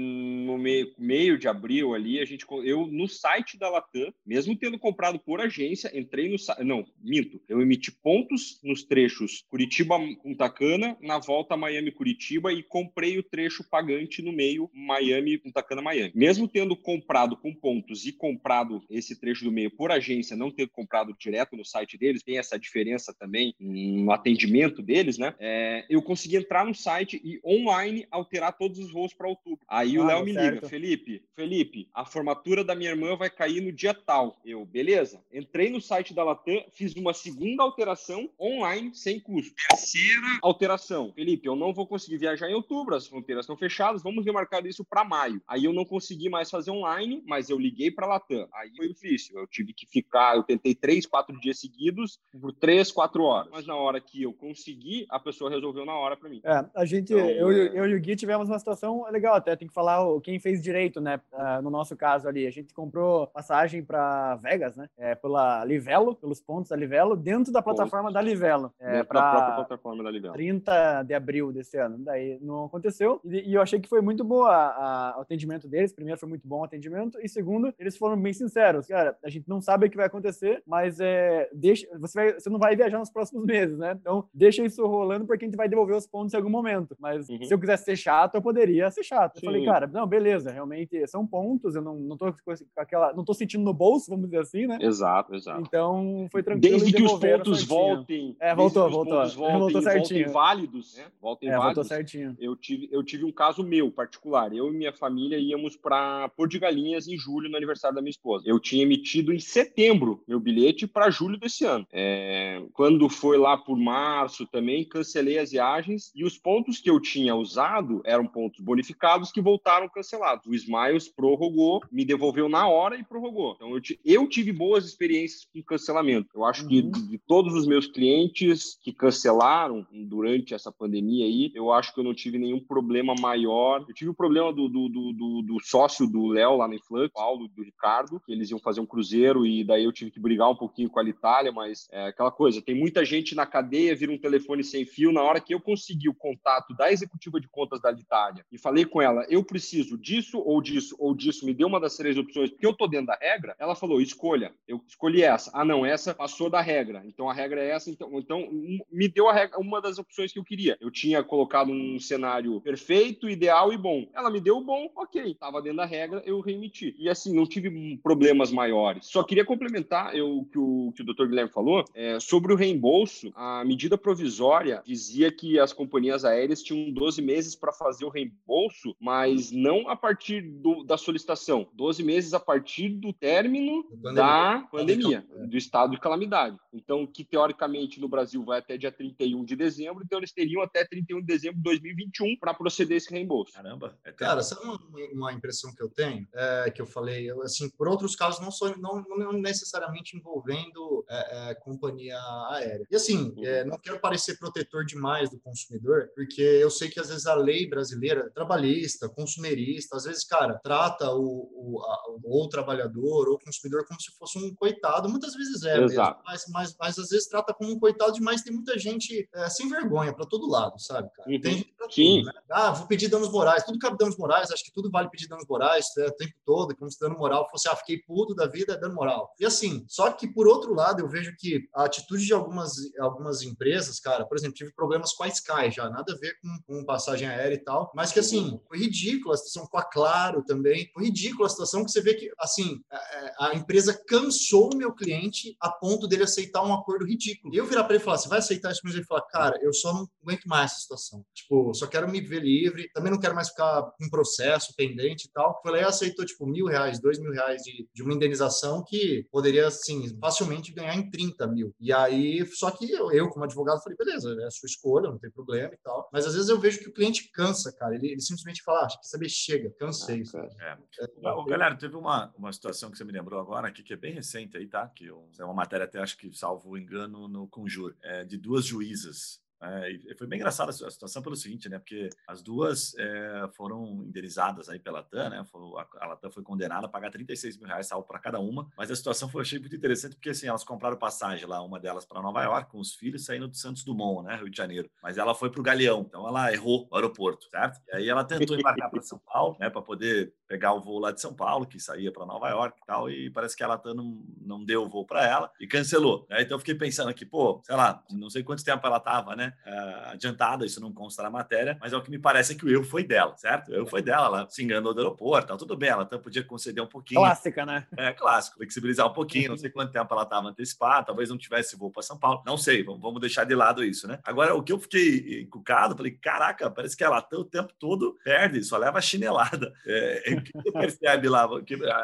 no meio, meio de abril ali, a gente, eu no site da Latam, mesmo tendo comprado por agência, entrei no não, minto, eu emiti pontos nos trechos Curitiba-Punta Cana, na volta Miami-Curitiba e comprei o trecho pagante no meio Miami-Punta Cana-Miami. Mesmo tendo comprado com pontos e comprado esse trecho do meio por agência, não ter comprado direto no site deles, tem essa diferença também no atendimento deles, né? É, eu consegui entrar no site e online alterar todos os voos para outubro. Aí ah, o Léo me certo. liga, Felipe, Felipe, a formatura da minha irmã vai cair no dia tal. Eu, beleza. Entrei no site da Latam, fiz uma segunda alteração online sem custo. Terceira alteração, Felipe, eu não vou conseguir viajar em outubro, as fronteiras estão fechadas, vamos remarcar isso para maio. Aí eu não consegui mais fazer online, mas eu liguei para Latam. Aí foi difícil, eu tive que ficar, eu tentei três, quatro dias seguidos por três, quatro horas. Mas na hora que eu consegui, a pessoa resolveu na hora para mim. É, a gente, então, eu, é... eu e o Gui tivemos uma situação legal até, tem que falar quem fez direito, né? Uh, no nosso caso ali, a gente comprou passagem para Vegas, né? É, pela Livelo, pelos pontos da Livelo, dentro da plataforma da Livelo. É, para a própria plataforma da Livelo. 30 de abril desse ano. Daí não aconteceu. E, e eu achei que foi muito boa o atendimento deles. Primeiro, foi muito bom o atendimento. E segundo, eles foram bem sinceros. Cara, a gente não sabe o que vai acontecer, mas é, deixa, você, vai, você não vai viajar nos próximos meses, né? Então, deixa isso rolando porque a gente vai devolver os pontos em algum momento. Mas uhum. se eu quisesse ser chato, eu poderia ser chato. Sim. Eu falei, cara, não, beleza, realmente são pontos, eu não, não tô com aquela. Não tô sentindo no bolso, vamos dizer assim, né? Exato, exato. Então foi tranquilo. Desde que os pontos voltem. É, voltou, voltou. Voltem, voltou certinho. Voltem válidos, né? Voltem é, válidos. Voltou certinho. Eu tive, eu tive um caso meu particular. Eu e minha família íamos para Porto de Galinhas em julho, no aniversário da minha esposa. Eu tinha emitido em setembro meu bilhete para julho desse ano. É, quando foi lá por março também, cancelei as viagens e os pontos que eu tinha usado eram pontos bonificados que voltaram cancelados. O Smiles prorrogou, me devolveu na hora e prorrogou. Então eu, eu tive boas experiências com cancelamento. Eu acho uhum. que de, de todos os meus clientes que cancelaram durante essa pandemia aí, eu acho que eu não tive nenhum problema maior. Eu tive o problema do, do, do, do sócio do Léo lá na Influx, Paulo, do Ricardo, que eles iam fazer um cruzeiro e daí eu tive que brigar um pouquinho com a Itália, mas é aquela coisa, tem muita gente na cadeia, vira um telefone sem fio. Na hora que eu consegui o contato da executiva de contas da Itália e falei com ela, eu preciso disso ou disso ou disso, me deu uma das três opções, porque eu tô dentro da regra, ela falou, escolha. Eu escolhi essa. Ah, não, essa passou da regra. Então a regra é essa, então, então me deu regra, uma das opções que eu queria. Eu tinha colocado um cenário perfeito, ideal e bom. Ela me deu o bom, ok. Tava dentro da regra, eu remiti. E assim, não tive problemas maiores. Só queria complementar eu, que, o, que o Dr. Guilherme falou é, sobre o reembolso. A medida provisória dizia que as companhias aéreas tinham 12 meses para fazer o reembolso, mas não a partir do, da solicitação. 12 meses a partir do término pandemia. da pandemia, do estado de calamidade. Então, que teoricamente no Brasil vai até dia 31 de dezembro, então eles teriam até 31 de dezembro de 2021 para proceder esse reembolso. Caramba, é Cara, sabe uma, uma, impressão que eu tenho? É, que eu falei, eu, assim, por outros casos, não, sou, não, não necessariamente envolvendo é, é, companhia aérea. E assim, uhum. É, não quero parecer protetor demais do consumidor, porque eu sei que às vezes a lei brasileira, trabalhista, consumerista, às vezes, cara, trata o, o, a, o, o trabalhador ou o consumidor como se fosse um coitado. Muitas vezes é, mesmo, mas, mas, mas às vezes trata como um coitado demais. Tem muita gente é, sem vergonha para todo lado, sabe, cara? Uhum. Tem gente pra tudo, né? Ah, vou pedir danos morais. Tudo cabe danos morais. Acho que tudo vale pedir danos morais é, o tempo todo. Como se dano moral fosse, ah, fiquei puto da vida, é dano moral. E assim, só que por outro lado, eu vejo que a atitude de algumas, algumas empresas, cara, por exemplo, tive problemas com a Sky já, nada a ver com, com passagem aérea e tal, mas que assim, foi ridícula a situação com a Claro também. Foi ridícula a situação que você vê que, assim, a, a empresa cansou o meu cliente a ponto dele aceitar um acordo ridículo. E eu virar para ele e falar: você vai aceitar isso? Mas ele falar, cara, eu só não aguento mais essa situação. Tipo, só quero me ver livre, também não quero mais ficar com processo pendente e tal. Foi lá e aceitou, tipo, mil reais, dois mil reais de, de uma indenização que poderia, assim, facilmente ganhar em 30 mil. E aí, só que eu, eu como advogado, falei, beleza, é a sua escolha, não tem problema e tal. Mas às vezes eu vejo que o cliente cansa, cara. Ele, ele simplesmente fala, ah, quer saber, chega, cansei. Ah, é. É. galera, teve uma, uma situação que você me lembrou agora aqui, que é bem recente aí, tá? Que eu, é uma matéria até, acho que, salvo engano, no Conjur, é, de duas juízas é, e foi bem engraçada a situação pelo seguinte, né? Porque as duas é, foram indenizadas aí pela TAM, né? a, Latam foi condenada a pagar 36 mil reais para cada uma, mas a situação foi achei muito interessante porque assim elas compraram passagem lá, uma delas para Nova York com os filhos saindo do Santos Dumont, né? Rio de Janeiro, mas ela foi para o Galeão, então ela errou o aeroporto, certo? E aí ela tentou embarcar para São Paulo, né? Para poder pegar o voo lá de São Paulo que saía para Nova York e tal, e parece que a Latam não, não deu o voo para ela e cancelou. Né? Então eu fiquei pensando aqui, pô, sei lá, não sei quanto tempo ela tava, né? Uh, adiantada, isso não consta na matéria, mas é o que me parece que o erro foi dela, certo? O erro foi dela, ela se enganou do aeroporto, tá tudo bem, ela até podia conceder um pouquinho. Clássica, né? É, clássico, flexibilizar um pouquinho, não sei quanto tempo ela estava antecipada, talvez não tivesse voo para São Paulo, não sei, vamos deixar de lado isso, né? Agora, o que eu fiquei encucado, falei, caraca, parece que ela tá o tempo todo perde, só leva chinelada. É, que você percebe lá?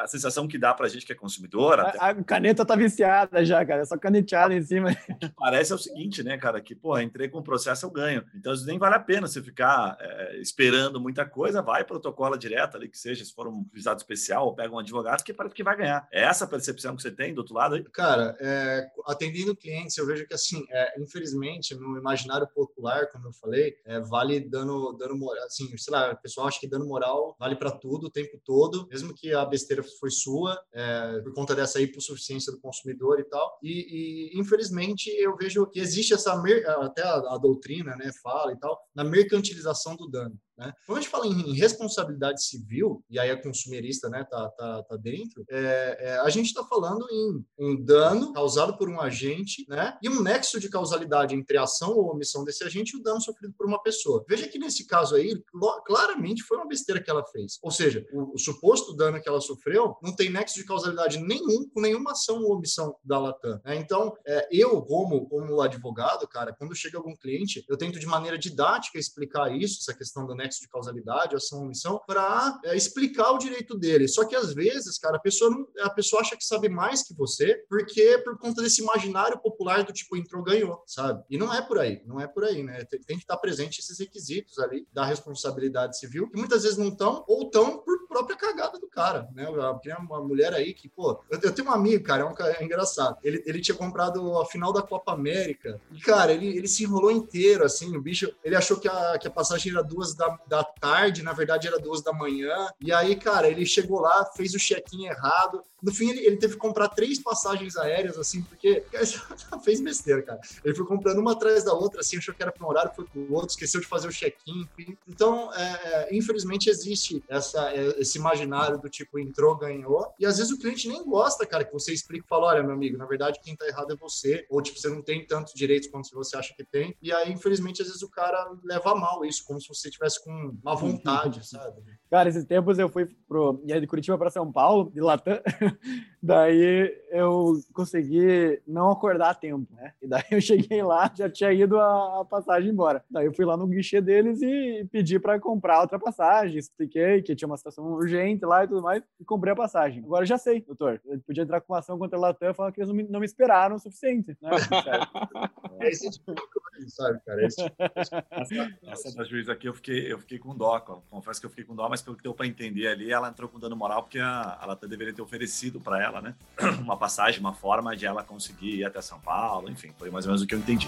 A sensação que dá pra gente que é consumidora. A, a caneta tá viciada já, cara, é só caneteada em cima. Parece é o seguinte, né, cara, que, pô, entrei com o processo, eu ganho. Então, nem vale a pena você ficar é, esperando muita coisa, vai protocola direto ali, que seja, se for um visado especial, ou pega um advogado, que parece que vai ganhar. É essa a percepção que você tem do outro lado aí? Cara, é, atendendo clientes, eu vejo que, assim, é, infelizmente, no imaginário popular, como eu falei, é, vale dando, dando moral, assim, sei lá, o pessoal acha que dando moral vale para tudo, o tempo todo, mesmo que a besteira foi sua, é, por conta dessa hipossuficiência do consumidor e tal. E, e, infelizmente, eu vejo que existe essa, até a, a doutrina, né, fala e tal, na mercantilização do dano. Né? Quando a gente fala em responsabilidade civil, e aí a consumerista né, tá, tá, tá dentro, é, é, a gente está falando em um dano causado por um agente né, e um nexo de causalidade entre a ação ou omissão desse agente e o dano sofrido por uma pessoa. Veja que nesse caso aí, claramente foi uma besteira que ela fez. Ou seja, o, o suposto dano que ela sofreu não tem nexo de causalidade nenhum com nenhuma ação ou omissão da Latam. Né? Então, é, eu, como, como advogado, cara, quando chega algum cliente, eu tento de maneira didática explicar isso, essa questão do nexo nexo de causalidade, ação ou omissão, para é, explicar o direito dele. Só que às vezes, cara, a pessoa, não, a pessoa acha que sabe mais que você, porque por conta desse imaginário popular do tipo entrou, ganhou, sabe? E não é por aí, não é por aí, né? Tem, tem que estar presente esses requisitos ali da responsabilidade civil, que muitas vezes não estão, ou estão por própria cagada do cara, né? Tem uma mulher aí que, pô, eu, tenho um amigo, cara, é, um, é engraçado. Ele, ele tinha comprado a final da Copa América, e, cara, ele, ele se enrolou inteiro, assim, o bicho, ele achou que a, que a passagem era duas da, da tarde, na verdade era duas da manhã. E aí, cara, ele chegou lá, fez o check-in errado. No fim, ele, ele, teve que comprar três passagens aéreas, assim, porque fez besteira, cara. Ele foi comprando uma atrás da outra, assim, achou que era para um horário, foi para o outro, esqueceu de fazer o check-in. Então, é, é, infelizmente, existe essa, é, esse imaginário do tipo, entrou, ganhou. E às vezes o cliente nem gosta, cara, que você explique e fala, olha, meu amigo, na verdade, quem tá errado é você. Ou, tipo, você não tem tantos direitos quanto você acha que tem. E aí, infelizmente, às vezes o cara leva mal isso, como se você tivesse com uma vontade, sabe? Cara, esses tempos eu fui pro, de Curitiba para São Paulo, de Latam, daí eu consegui não acordar a tempo, né? E daí eu cheguei lá, já tinha ido a, a passagem embora. Daí eu fui lá no guichê deles e pedi para comprar outra passagem, expliquei que tinha uma situação urgente lá e tudo mais, e comprei a passagem. Agora já sei, doutor, eu podia entrar com uma ação contra a Latam falando que eles não me, não me esperaram o suficiente, né? é esse tipo de coisa, sabe, cara? Esse tipo essa, essa da juíza aqui eu fiquei, eu fiquei com dó, confesso que eu fiquei com dó, mas pelo que deu para entender ali, ela entrou com dano moral porque a, ela deveria ter oferecido para ela, né? Uma passagem, uma forma de ela conseguir ir até São Paulo, enfim, foi mais ou menos o que eu entendi.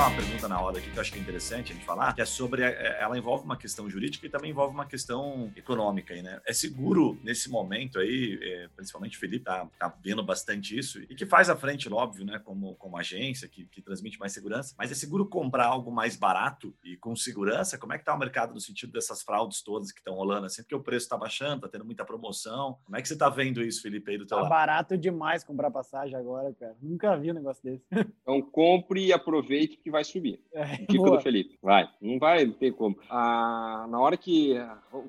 Colocar uma pergunta na roda aqui que eu acho que é interessante a gente falar, que é sobre, é, ela envolve uma questão jurídica e também envolve uma questão econômica aí, né? É seguro nesse momento aí, é, principalmente o Felipe tá, tá vendo bastante isso e que faz a frente, óbvio, né, como, como agência que, que transmite mais segurança, mas é seguro comprar algo mais barato e com segurança? Como é que tá o mercado no sentido dessas fraudes todas que estão rolando assim? Porque o preço tá baixando, tá tendo muita promoção. Como é que você tá vendo isso, Felipe, aí do teu tá lado? barato demais comprar passagem agora, cara. Nunca vi um negócio desse. Então compre e aproveite aproveite que vai subir. É, Dica boa. do Felipe. Vai. Não vai ter como. Ah, na hora que.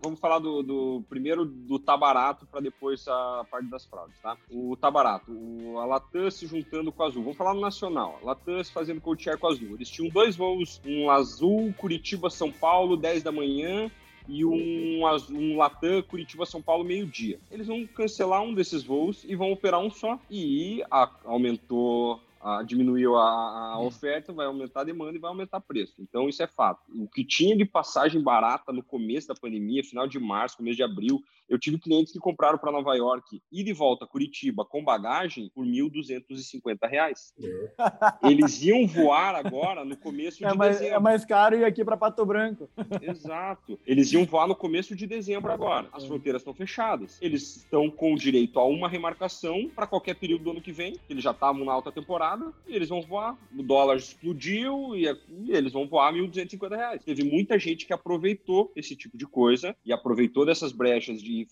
Vamos falar do, do primeiro do tá barato para depois a parte das fraudes, tá? O tá barato. O, a Latam se juntando com a Azul. Vamos falar no nacional. A Latam fazendo co-chair com a Azul. Eles tinham dois voos, um Azul, Curitiba, São Paulo, 10 da manhã e um, um Latam Curitiba-São Paulo meio-dia. Eles vão cancelar um desses voos e vão operar um só. E a, aumentou a, diminuiu a, a, oferta, vai aumentar a demanda e vai aumentar o preço. Então, isso é fato. O que tinha de passagem barata no começo da pandemia, final de março, começo de abril, eu tive clientes que compraram para Nova York e de volta Curitiba com bagagem por R$ 1.250. É. Eles iam voar agora no começo é de mais, dezembro. É mais caro ir aqui para Pato Branco. Exato. Eles iam voar no começo de dezembro agora. As é. fronteiras estão fechadas. Eles estão com direito a uma remarcação para qualquer período do ano que vem. Eles já estavam na alta temporada e eles vão voar. O dólar explodiu e, e eles vão voar R$ 1.250. Teve muita gente que aproveitou esse tipo de coisa e aproveitou dessas brechas de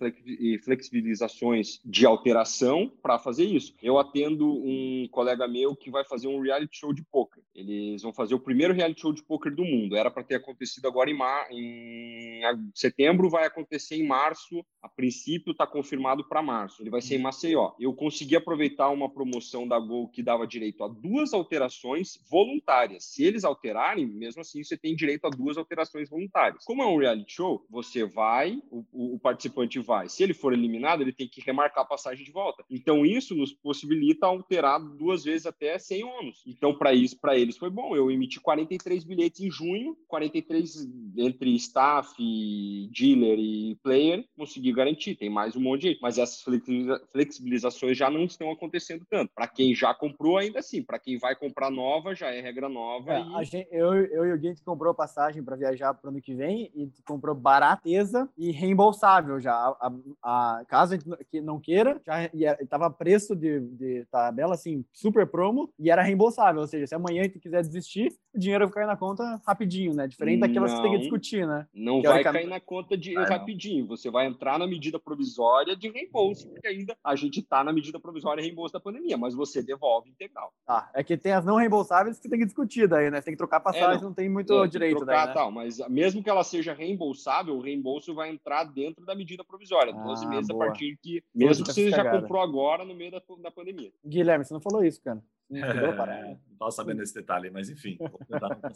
flexibilizações de alteração para fazer isso. Eu atendo um colega meu que vai fazer um reality show de poker. Eles vão fazer o primeiro reality show de poker do mundo. Era para ter acontecido agora em, mar... em setembro, vai acontecer em março. A princípio está confirmado para março. Ele vai ser em Maceió. Eu consegui aproveitar uma promoção da Gol que dava direito a duas alterações voluntárias. Se eles alterarem, mesmo assim você tem direito a duas alterações voluntárias. Como é um reality show, você vai, o, o participante vai. Se ele for eliminado, ele tem que remarcar a passagem de volta. Então, isso nos possibilita alterar duas vezes até 100 ônus. Então, para isso, para eles foi bom. Eu emiti 43 bilhetes em junho, 43 entre staff, dealer e player, consegui garantir. Tem mais um monte de. Mas essas flexibilizações já não estão acontecendo tanto. Para quem já comprou, ainda assim. Para quem vai comprar nova, já é regra nova. É, e... gente, eu, eu e o Gui comprou passagem para viajar para o ano que vem e comprou barateza e reembolsável já a, a, caso a gente não queira, já estava preço de, de tabela assim, super promo e era reembolsável. Ou seja, se amanhã a gente quiser desistir, o dinheiro vai cair na conta rapidinho, né? Diferente daquelas que você tem que discutir, né? Não vai cair na conta de ah, rapidinho. Não. Você vai entrar na medida provisória de reembolso, porque ainda a gente está na medida provisória de reembolso da pandemia, mas você devolve integral. Tá, é que tem as não reembolsáveis que tem que discutir daí, né? Você tem que trocar passagem, é, não. não. tem muito é, direito trocar, daí, né? tal, mas mesmo que ela seja reembolsável, o reembolso vai entrar dentro da medida provisória. 12 ah, meses boa. a partir que, mesmo que você já comprou agora no meio da, da pandemia. Guilherme, você não falou isso, cara. Não estava sabendo esse detalhe, mas enfim.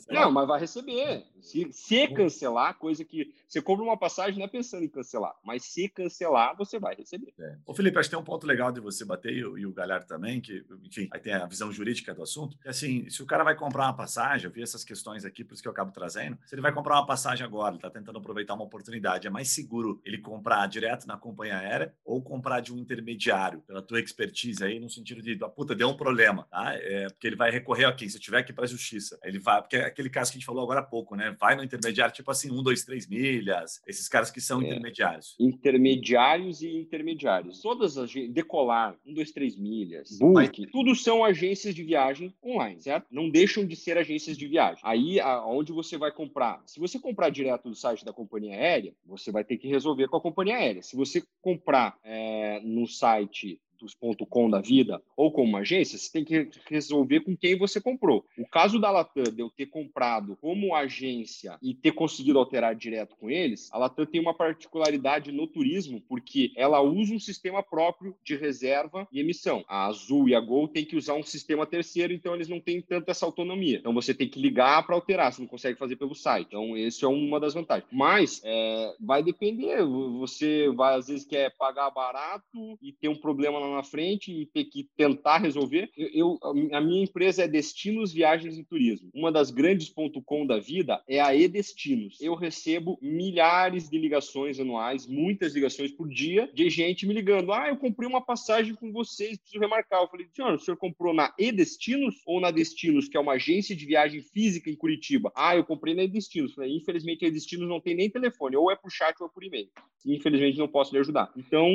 Não, mas vai receber. Se, se cancelar, coisa que você compra uma passagem não é pensando em cancelar, mas se cancelar, você vai receber. É. Ô, Felipe, acho que tem um ponto legal de você bater e, e o Galhardo também, que, enfim, aí tem a visão jurídica do assunto. Que, assim, se o cara vai comprar uma passagem, eu vi essas questões aqui, por isso que eu acabo trazendo. Se ele vai comprar uma passagem agora, ele está tentando aproveitar uma oportunidade, é mais seguro ele comprar direto na companhia aérea ou comprar de um intermediário, pela tua expertise aí, no sentido de, ah, puta, deu um problema, tá? É, porque ele vai recorrer aqui, se tiver ir para a justiça. Ele vai, porque é aquele caso que a gente falou agora há pouco, né? Vai no intermediário, tipo assim, um, dois, três milhas, esses caras que são é, intermediários. Intermediários e intermediários. Todas as Decolar, um, dois, três milhas, Book, tudo são agências de viagem online, certo? Não deixam de ser agências de viagem. Aí, aonde você vai comprar? Se você comprar direto do site da companhia aérea, você vai ter que resolver com a companhia aérea. Se você comprar é, no site .com da vida ou com uma agência, você tem que resolver com quem você comprou. O caso da Latam, de eu ter comprado como agência e ter conseguido alterar direto com eles, a Latam tem uma particularidade no turismo, porque ela usa um sistema próprio de reserva e emissão. A Azul e a Gol tem que usar um sistema terceiro, então eles não têm tanto essa autonomia. Então você tem que ligar para alterar, você não consegue fazer pelo site. Então, esse é uma das vantagens. Mas é, vai depender. Você vai, às vezes, quer pagar barato e ter um problema na frente e ter que tentar resolver. Eu, a minha empresa é Destinos Viagens e Turismo. Uma das grandes ponto .com da vida é a E-Destinos. Eu recebo milhares de ligações anuais, muitas ligações por dia, de gente me ligando. Ah, eu comprei uma passagem com vocês, preciso remarcar. Eu falei, senhor, o senhor comprou na E-Destinos ou na Destinos, que é uma agência de viagem física em Curitiba? Ah, eu comprei na E-Destinos. Falei, infelizmente, a E-Destinos não tem nem telefone, ou é por chat ou é por e-mail. Infelizmente, não posso lhe ajudar. Então,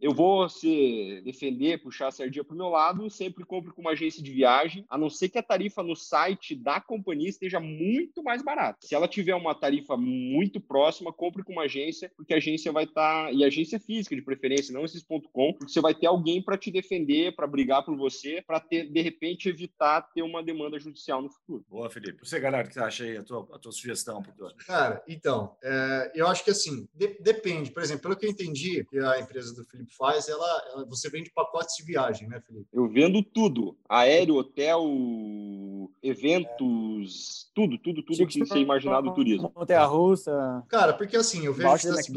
eu vou ser defender, puxar a sardinha para o meu lado, sempre compre com uma agência de viagem, a não ser que a tarifa no site da companhia esteja muito mais barata. Se ela tiver uma tarifa muito próxima, compre com uma agência, porque a agência vai estar, tá... e agência física de preferência, não esses ponto .com, porque você vai ter alguém para te defender, para brigar por você, para ter de repente evitar ter uma demanda judicial no futuro. Boa, Felipe. Você, galera, o que você acha aí a tua, a tua sugestão para Cara, então, é, eu acho que assim, de, depende. Por exemplo, pelo que eu entendi que a empresa do Felipe faz, ela, ela, você vende pacotes de viagem, né, Felipe? Eu vendo tudo: aéreo, hotel, eventos, é. tudo, tudo, tudo que você imaginar do turismo. Montanha russa. Cara, porque assim, eu vejo. Que, assim,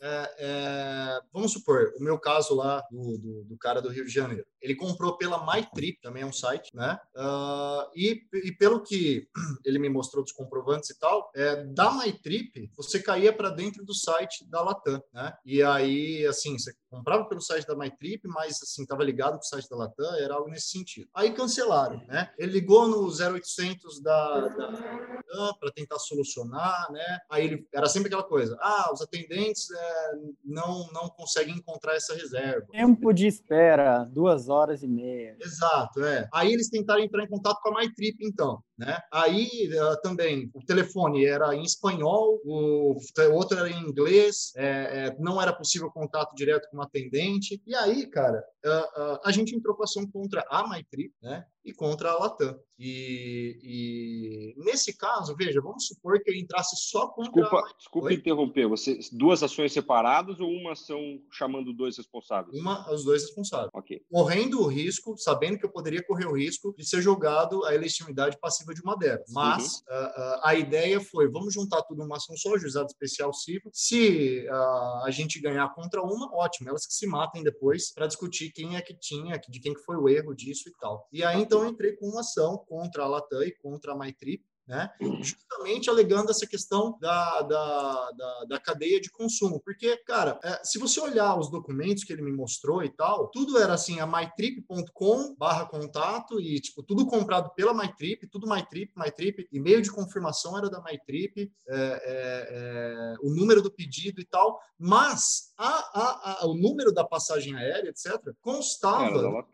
é, é, vamos supor, o meu caso lá do, do, do, cara do Rio de Janeiro. Ele comprou pela MyTrip, também é um site, né? Uh, e, e pelo que ele me mostrou dos comprovantes e tal, é, da MyTrip, você caía para dentro do site da Latam, né? E aí, assim, você comprava pelo site da MyTrip, mas assim, estava ligado com o site da Latam, era algo nesse sentido. Aí cancelaram, né? Ele ligou no 0800 da, da Latam para tentar solucionar, né? Aí ele era sempre aquela coisa: ah, os atendentes é, não não conseguem encontrar essa reserva. Tempo de espera, duas horas e meia. Exato, é. Aí eles tentaram entrar em contato com a MyTrip, então. Né? Aí uh, também o telefone era em espanhol, o outro era em inglês, é, é, não era possível contato direto com o atendente. E aí, cara, uh, uh, a gente entrou com ação contra a MyTrip, né? E contra a Latam. E, e, nesse caso, veja, vamos supor que eu entrasse só contra Desculpa, desculpa interromper, você duas ações separadas ou uma ação chamando dois responsáveis? Uma, os dois responsáveis. Ok. Correndo o risco, sabendo que eu poderia correr o risco de ser jogado a legitimidade passiva de uma delas. Mas uhum. uh, uh, a ideia foi, vamos juntar tudo numa ação só, juizado especial civil. Se uh, a gente ganhar contra uma, ótimo, elas que se matem depois para discutir quem é que tinha, de quem que foi o erro disso e tal. E aí, então, eu entrei com uma ação contra a Latam e contra a MyTrip, né? justamente alegando essa questão da, da, da, da cadeia de consumo. Porque, cara, é, se você olhar os documentos que ele me mostrou e tal, tudo era assim, a mytrip.com barra contato e, tipo, tudo comprado pela MyTrip, tudo MyTrip, MyTrip, e-mail de confirmação era da MyTrip, é, é, é, o número do pedido e tal, mas a, a, a, o número da passagem aérea, etc., constava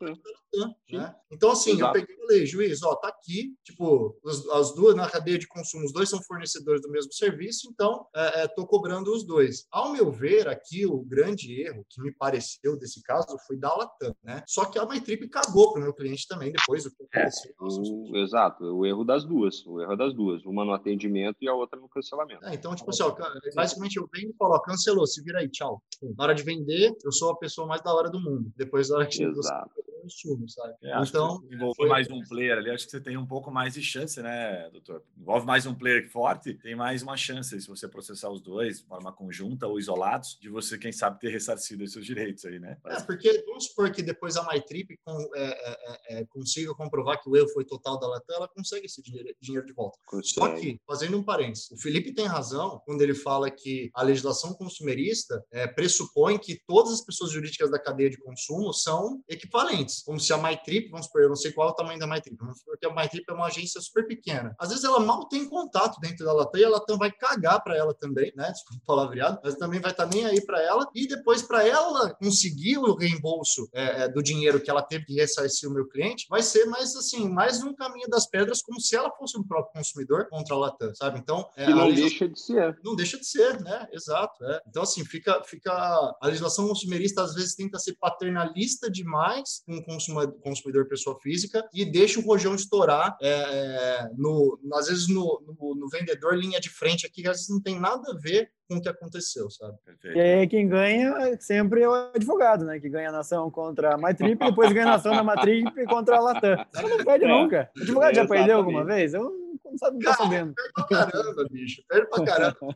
né? Então, assim, Exato. eu peguei e falei, juiz, ó, tá aqui, tipo, as, as, duas na cadeia de consumo, os dois são fornecedores do mesmo serviço, então é, é, tô cobrando os dois. Ao meu ver, aqui o grande erro que me pareceu desse caso foi da Latam, né? Só que a MyTrip cagou pro meu cliente também depois do que é, aconteceu. É, o, exato, o erro das duas, o erro das duas, uma no atendimento e a outra no cancelamento. É, então, tipo assim, ó, basicamente eu venho e falo, ó, cancelou, se vira aí, tchau. Na hora de vender, eu sou a pessoa mais da hora do mundo. Depois da hora que Exato. você consumo, sabe? É, então, envolve foi... mais um player ali, acho que você tem um pouco mais de chance, né, doutor? Envolve mais um player forte, tem mais uma chance, se você processar os dois de forma conjunta ou isolados, de você, quem sabe, ter ressarcido os seus direitos aí, né? É, porque vamos supor que depois a MyTrip com, é, é, é, é, consiga comprovar que o erro foi total da Latam, ela consegue esse dinheiro, dinheiro de volta. Consegue. Só que, fazendo um parênteses, o Felipe tem razão quando ele fala que a legislação consumerista é, pressupõe que todas as pessoas jurídicas da cadeia de consumo são equivalentes, como se a MyTrip vamos supor, eu não sei qual é o tamanho da MyTrip, vamos supor que a MyTrip é uma agência super pequena. Às vezes ela mal tem contato dentro da Latam e a Latam vai cagar para ela também, né? Desculpa o palavreado, mas também vai estar tá nem aí para ela. E depois, para ela conseguir o reembolso é, é, do dinheiro que ela teve que ressarcir o meu cliente, vai ser mais assim, mais um caminho das pedras, como se ela fosse um próprio consumidor contra a Latam, sabe? Então. É, não legislação... deixa de ser. Não deixa de ser, né? Exato. É. Então, assim, fica, fica. A legislação consumerista às vezes tenta ser paternalista demais com o consumidor pessoa física e deixa o rojão estourar, é, é, no, às vezes no, no, no, vendedor linha de frente aqui, que às vezes não tem nada a ver com o que aconteceu, sabe? E aí quem ganha sempre é o advogado, né? Que ganha a nação contra a Matrip, depois ganha a nação da Matrip contra a Latam. Não perde é. nunca. O advogado já perdeu alguma vez? Eu não sabe, não tá sabendo. Perde pra caramba, bicho. Perde pra caramba.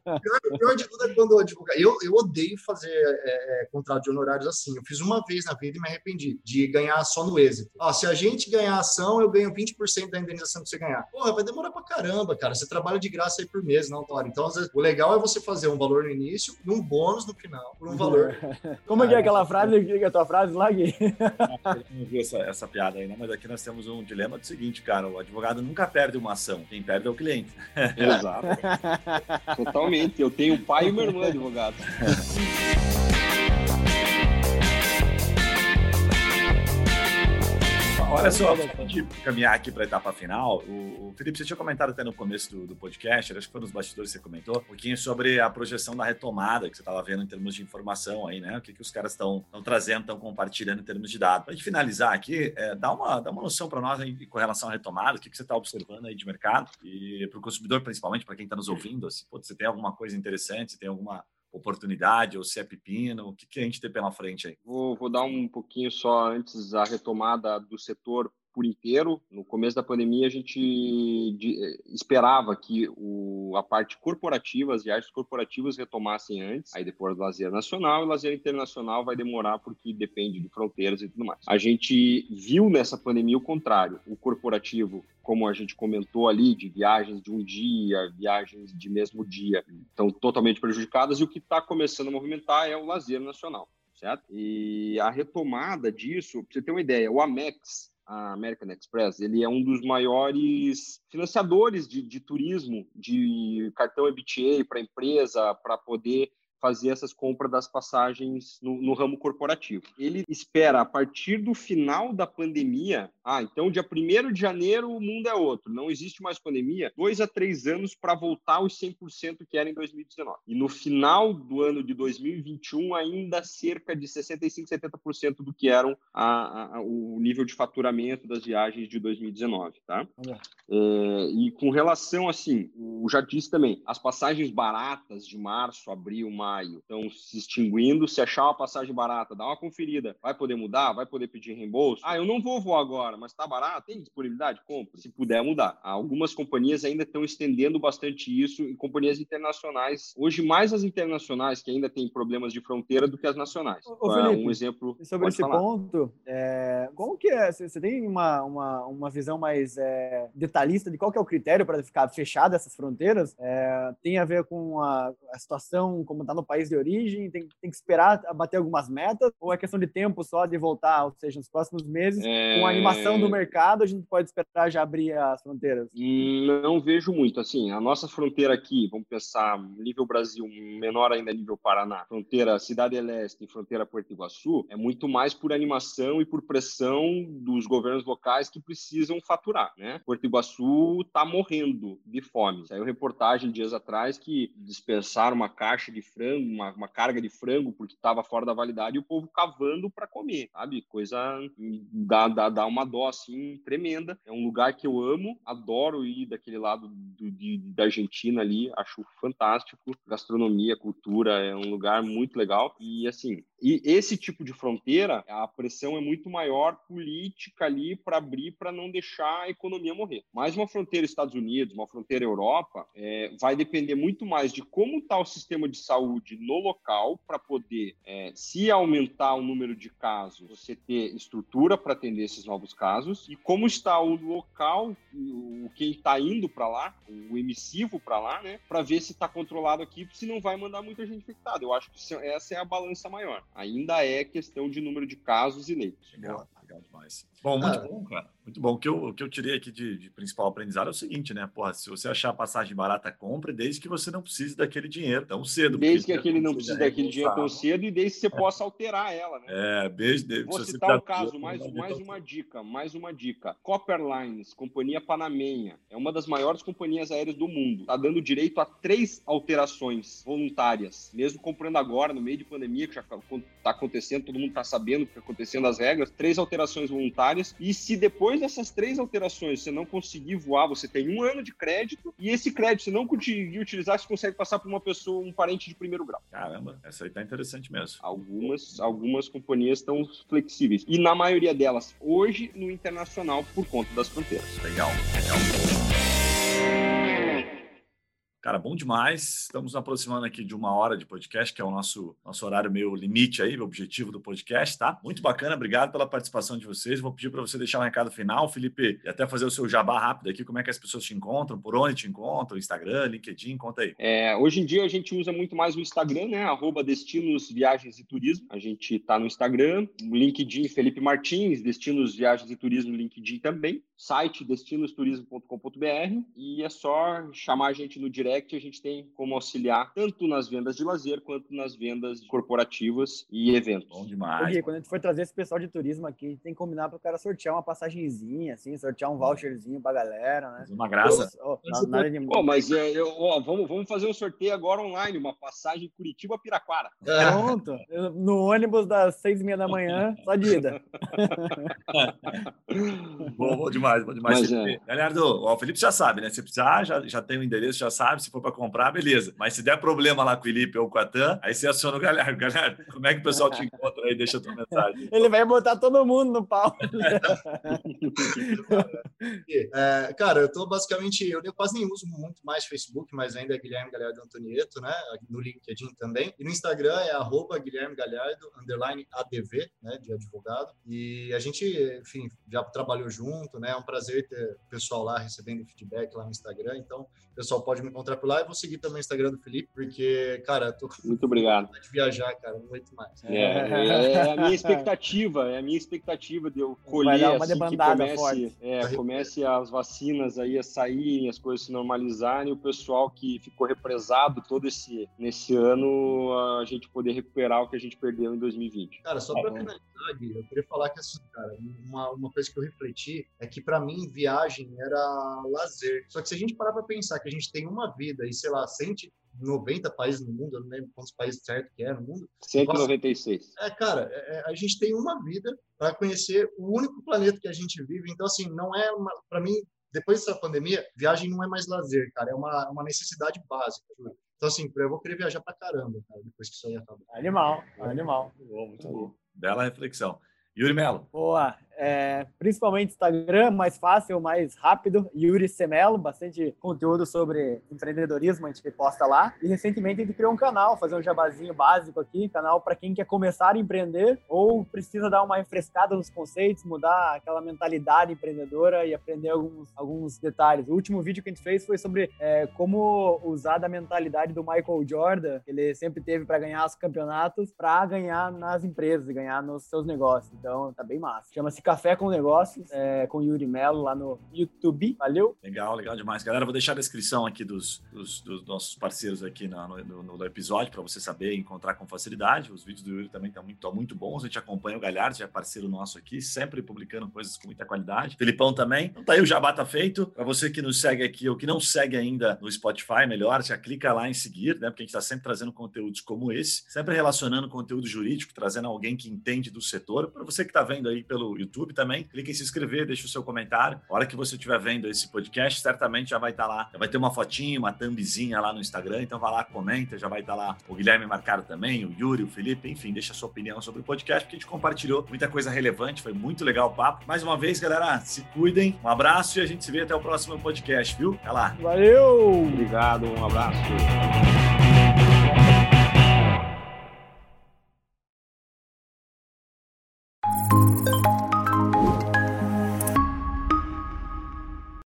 O pior, de tudo é quando eu advogado. Eu, eu odeio fazer é, é, contrato de honorários assim. Eu fiz uma vez na vida e me arrependi de ganhar só no êxito. Ah, se a gente ganhar ação, eu ganho 20% da indenização que você ganhar. Porra, vai demorar pra caramba, cara. Você trabalha de graça aí por mês, não, Tora. Então, vezes, o legal é você fazer um valor no início e um bônus no final, por um valor. Como é que é aquela frase? Que é a tua frase lá, Gui? não vi essa, essa piada aí, né? Mas aqui nós temos um dilema do seguinte, cara. O advogado nunca perde uma ação. Quem perde é o cliente. Exato. Totalmente. Eu tenho o pai e o meu irmão advogado. Olha só, de caminhar aqui para a etapa final, o, Felipe, você tinha comentado até no começo do, do podcast, acho que foi nos bastidores que você comentou, um pouquinho sobre a projeção da retomada que você estava vendo em termos de informação aí, né? O que, que os caras estão trazendo, estão compartilhando em termos de dados. Para gente finalizar aqui, é, dá, uma, dá uma noção para nós aí, com relação à retomada, o que, que você está observando aí de mercado e para o consumidor, principalmente, para quem está nos ouvindo, se você tem alguma coisa interessante, se tem alguma oportunidade ou se é pepino? O que, que a gente tem pela frente aí? Vou, vou dar um pouquinho só antes a retomada do setor por inteiro. No começo da pandemia, a gente de, esperava que o, a parte corporativa, as viagens corporativas retomassem antes, aí depois o lazer nacional, e o lazer internacional vai demorar porque depende de fronteiras e tudo mais. A gente viu nessa pandemia o contrário, o corporativo como a gente comentou ali, de viagens de um dia, viagens de mesmo dia, estão totalmente prejudicadas, e o que está começando a movimentar é o lazer nacional, certo? E a retomada disso, para você ter uma ideia, o Amex, a American Express, ele é um dos maiores financiadores de, de turismo, de cartão MBTA para empresa, para poder fazer essas compras das passagens no, no, ramo corporativo. Ele espera, a partir do final da pandemia, ah, então dia 1 de janeiro o mundo é outro, não existe mais pandemia, dois a três anos para voltar aos 100% que era em 2019. E no final do ano de 2021, ainda cerca de 65%, 70% do que eram a, a, o nível de faturamento das viagens de 2019, tá? É, e com relação, assim, o já disse também, as passagens baratas de março, abril, maio, maio estão se extinguindo. Se achar uma passagem barata, dá uma conferida. Vai poder mudar? Vai poder pedir reembolso? Ah, eu não vou voar agora, mas está barato? Tem disponibilidade? Compre. Se puder mudar. Algumas companhias ainda estão estendendo bastante isso e companhias internacionais. Hoje, mais as internacionais que ainda têm problemas de fronteira do que as nacionais. Ô, Felipe, um exemplo. Sobre esse falar. ponto, é, como que é? Você tem uma, uma, uma visão mais é, detalhista de qual que é o critério para ficar fechada essas fronteiras? É, tem a ver com a, a situação como está no país de origem? Tem, tem que esperar bater algumas metas? Ou é questão de tempo só de voltar? Ou seja, nos próximos meses, é... com a animação do mercado, a gente pode esperar já abrir as fronteiras? Não vejo muito. Assim, a nossa fronteira aqui, vamos pensar, nível Brasil, menor ainda nível Paraná, fronteira Cidade Leste e fronteira Porto Iguaçu, é muito mais por animação e por pressão dos governos locais que precisam faturar, né? Porto Iguaçu está morrendo de fome. Saiu reportagem dias atrás que dispensaram uma caixa de frango frango, uma, uma carga de frango porque estava fora da validade e o povo cavando para comer, sabe? Coisa dá, dá, dá uma dó assim tremenda. É um lugar que eu amo, adoro ir daquele lado do, de, da Argentina ali, acho fantástico. Gastronomia, cultura, é um lugar muito legal. E assim, e esse tipo de fronteira, a pressão é muito maior política ali para abrir, para não deixar a economia morrer. Mas uma fronteira Estados Unidos, uma fronteira Europa, é, vai depender muito mais de como está o sistema de saúde no local para poder, é, se aumentar o número de casos, você ter estrutura para atender esses novos casos e como está o local, o quem está indo para lá, o emissivo para lá, né, para ver se está controlado aqui, se não vai mandar muita gente infectada. Eu acho que essa é a balança maior ainda é questão de número de casos e leitos. Legal, legal demais. Bom, muito ah, bom, cara. Muito bom. O que eu, o que eu tirei aqui de, de, principal aprendizado é o seguinte, né? Porra, se você achar a passagem barata, compre, desde que você não precise daquele dinheiro tão cedo. Desde que aquele não precise daquele dinheiro tão cedo e desde que você é. possa alterar ela, né? É, desde... Vou citar um caso, mais, mais uma dica, mais uma dica. Copper Lines, companhia panamenha, é uma das maiores companhias aéreas do mundo. Está dando direito a três alterações voluntárias, mesmo comprando agora, no meio de pandemia, que já está acontecendo, todo mundo está sabendo o que está acontecendo, as regras, três alterações voluntárias e se depois dessas três alterações você não conseguir voar, você tem um ano de crédito, e esse crédito você não conseguir utilizar, você consegue passar para uma pessoa, um parente de primeiro grau. Caramba, essa aí tá interessante mesmo. Algumas, algumas companhias estão flexíveis. E na maioria delas, hoje, no internacional, por conta das fronteiras. Legal, legal. Cara, bom demais. Estamos aproximando aqui de uma hora de podcast, que é o nosso, nosso horário meio limite aí, o objetivo do podcast, tá? Muito bacana, obrigado pela participação de vocês. Vou pedir para você deixar um recado final, Felipe, e até fazer o seu jabá rápido aqui, como é que as pessoas te encontram, por onde te encontram, Instagram, LinkedIn, conta aí. É, hoje em dia a gente usa muito mais o Instagram, né? Arroba Destinos Viagens e Turismo. A gente está no Instagram, LinkedIn Felipe Martins, Destinos Viagens e Turismo, LinkedIn também. Site destinosturismo.com.br e é só chamar a gente no direct Direct a gente tem como auxiliar tanto nas vendas de lazer quanto nas vendas corporativas e eventos. Bom demais. Gui, quando a gente for trazer esse pessoal de turismo aqui, tem que combinar para o cara sortear uma passagenzinha, assim, sortear um voucherzinho pra galera, né? Uma graça. Oh, nada de... oh, mas é, eu, oh, vamos, vamos fazer um sorteio agora online, uma passagem Curitiba-Piraquara. Pronto. No ônibus das seis e meia da manhã, só de ida. bom, bom demais, bom demais. Mas, é. Galera, o Felipe já sabe, né? Se precisar, já, já tem o endereço, já sabe. Se for para comprar, beleza. Mas se der problema lá com o Felipe ou com a TAM, aí você aciona o galera. Galera, como é que o pessoal te encontra aí? Deixa a tua mensagem. Ele vai botar todo mundo no pau. é, cara, eu tô basicamente, eu quase nem uso muito mais Facebook, mas ainda é Guilherme Galhardo Antonieto, né? No LinkedIn também. E no Instagram é arroba Guilherme Galhardo, underline ADV, né? De advogado. E a gente, enfim, já trabalhou junto, né? É um prazer ter o pessoal lá recebendo feedback lá no Instagram. Então, o pessoal pode me encontrar por lá. Eu vou seguir também o Instagram do Felipe, porque, cara, tô com muito obrigado de viajar, cara, não aguento mais. É, é, é, a minha expectativa, é a minha expectativa de eu colher uma assim que comece, é, comece as vacinas aí a saírem, as coisas se normalizarem, o pessoal que ficou represado todo esse nesse ano a gente poder recuperar o que a gente perdeu em 2020. Cara, só para finalizar, Gui, eu queria falar que assim, cara, uma, uma coisa que eu refleti é que para mim viagem era lazer. Só que se a gente parar para pensar que a gente tem uma vida e sei lá, sente 90 países no mundo, eu não lembro quantos países certo que é no mundo. 196. É, cara, é, é, a gente tem uma vida para conhecer o único planeta que a gente vive. Então, assim, não é para mim, depois dessa pandemia, viagem não é mais lazer, cara, é uma, uma necessidade básica. Então, assim, eu vou querer viajar para caramba, cara, depois que isso aí acabar. Animal, animal. Muito bom, muito bom. Bela reflexão. Yuri Melo. Boa. É, principalmente Instagram, mais fácil, mais rápido. Yuri Semelo, bastante conteúdo sobre empreendedorismo, a gente posta lá. E recentemente a gente criou um canal, fazer um jabazinho básico aqui, canal para quem quer começar a empreender ou precisa dar uma refrescada nos conceitos, mudar aquela mentalidade empreendedora e aprender alguns, alguns detalhes. O último vídeo que a gente fez foi sobre é, como usar da mentalidade do Michael Jordan, que ele sempre teve para ganhar os campeonatos, para ganhar nas empresas, ganhar nos seus negócios. Então tá bem massa. Chama-se Café com Negócios, é, com Yuri Melo lá no YouTube. Valeu? Legal, legal demais. Galera, vou deixar a descrição aqui dos, dos, dos nossos parceiros aqui no, no, no episódio para você saber encontrar com facilidade. Os vídeos do Yuri também estão muito, muito bons. A gente acompanha o Galhardo, já é parceiro nosso aqui, sempre publicando coisas com muita qualidade. Felipão também. Então tá aí, o jabá tá feito. Para você que nos segue aqui ou que não segue ainda no Spotify, melhor, já clica lá em seguir, né? Porque a gente está sempre trazendo conteúdos como esse, sempre relacionando conteúdo jurídico, trazendo alguém que entende do setor. Para você que está vendo aí pelo YouTube também, clique em se inscrever, deixe o seu comentário. A hora que você estiver vendo esse podcast, certamente já vai estar tá lá, já vai ter uma fotinha, uma thumbzinha lá no Instagram, então vai lá, comenta, já vai estar tá lá o Guilherme marcado também, o Yuri, o Felipe, enfim, deixa a sua opinião sobre o podcast, porque a gente compartilhou muita coisa relevante, foi muito legal o papo. Mais uma vez, galera, se cuidem, um abraço e a gente se vê até o próximo podcast, viu? Até lá. Valeu! Obrigado, um abraço.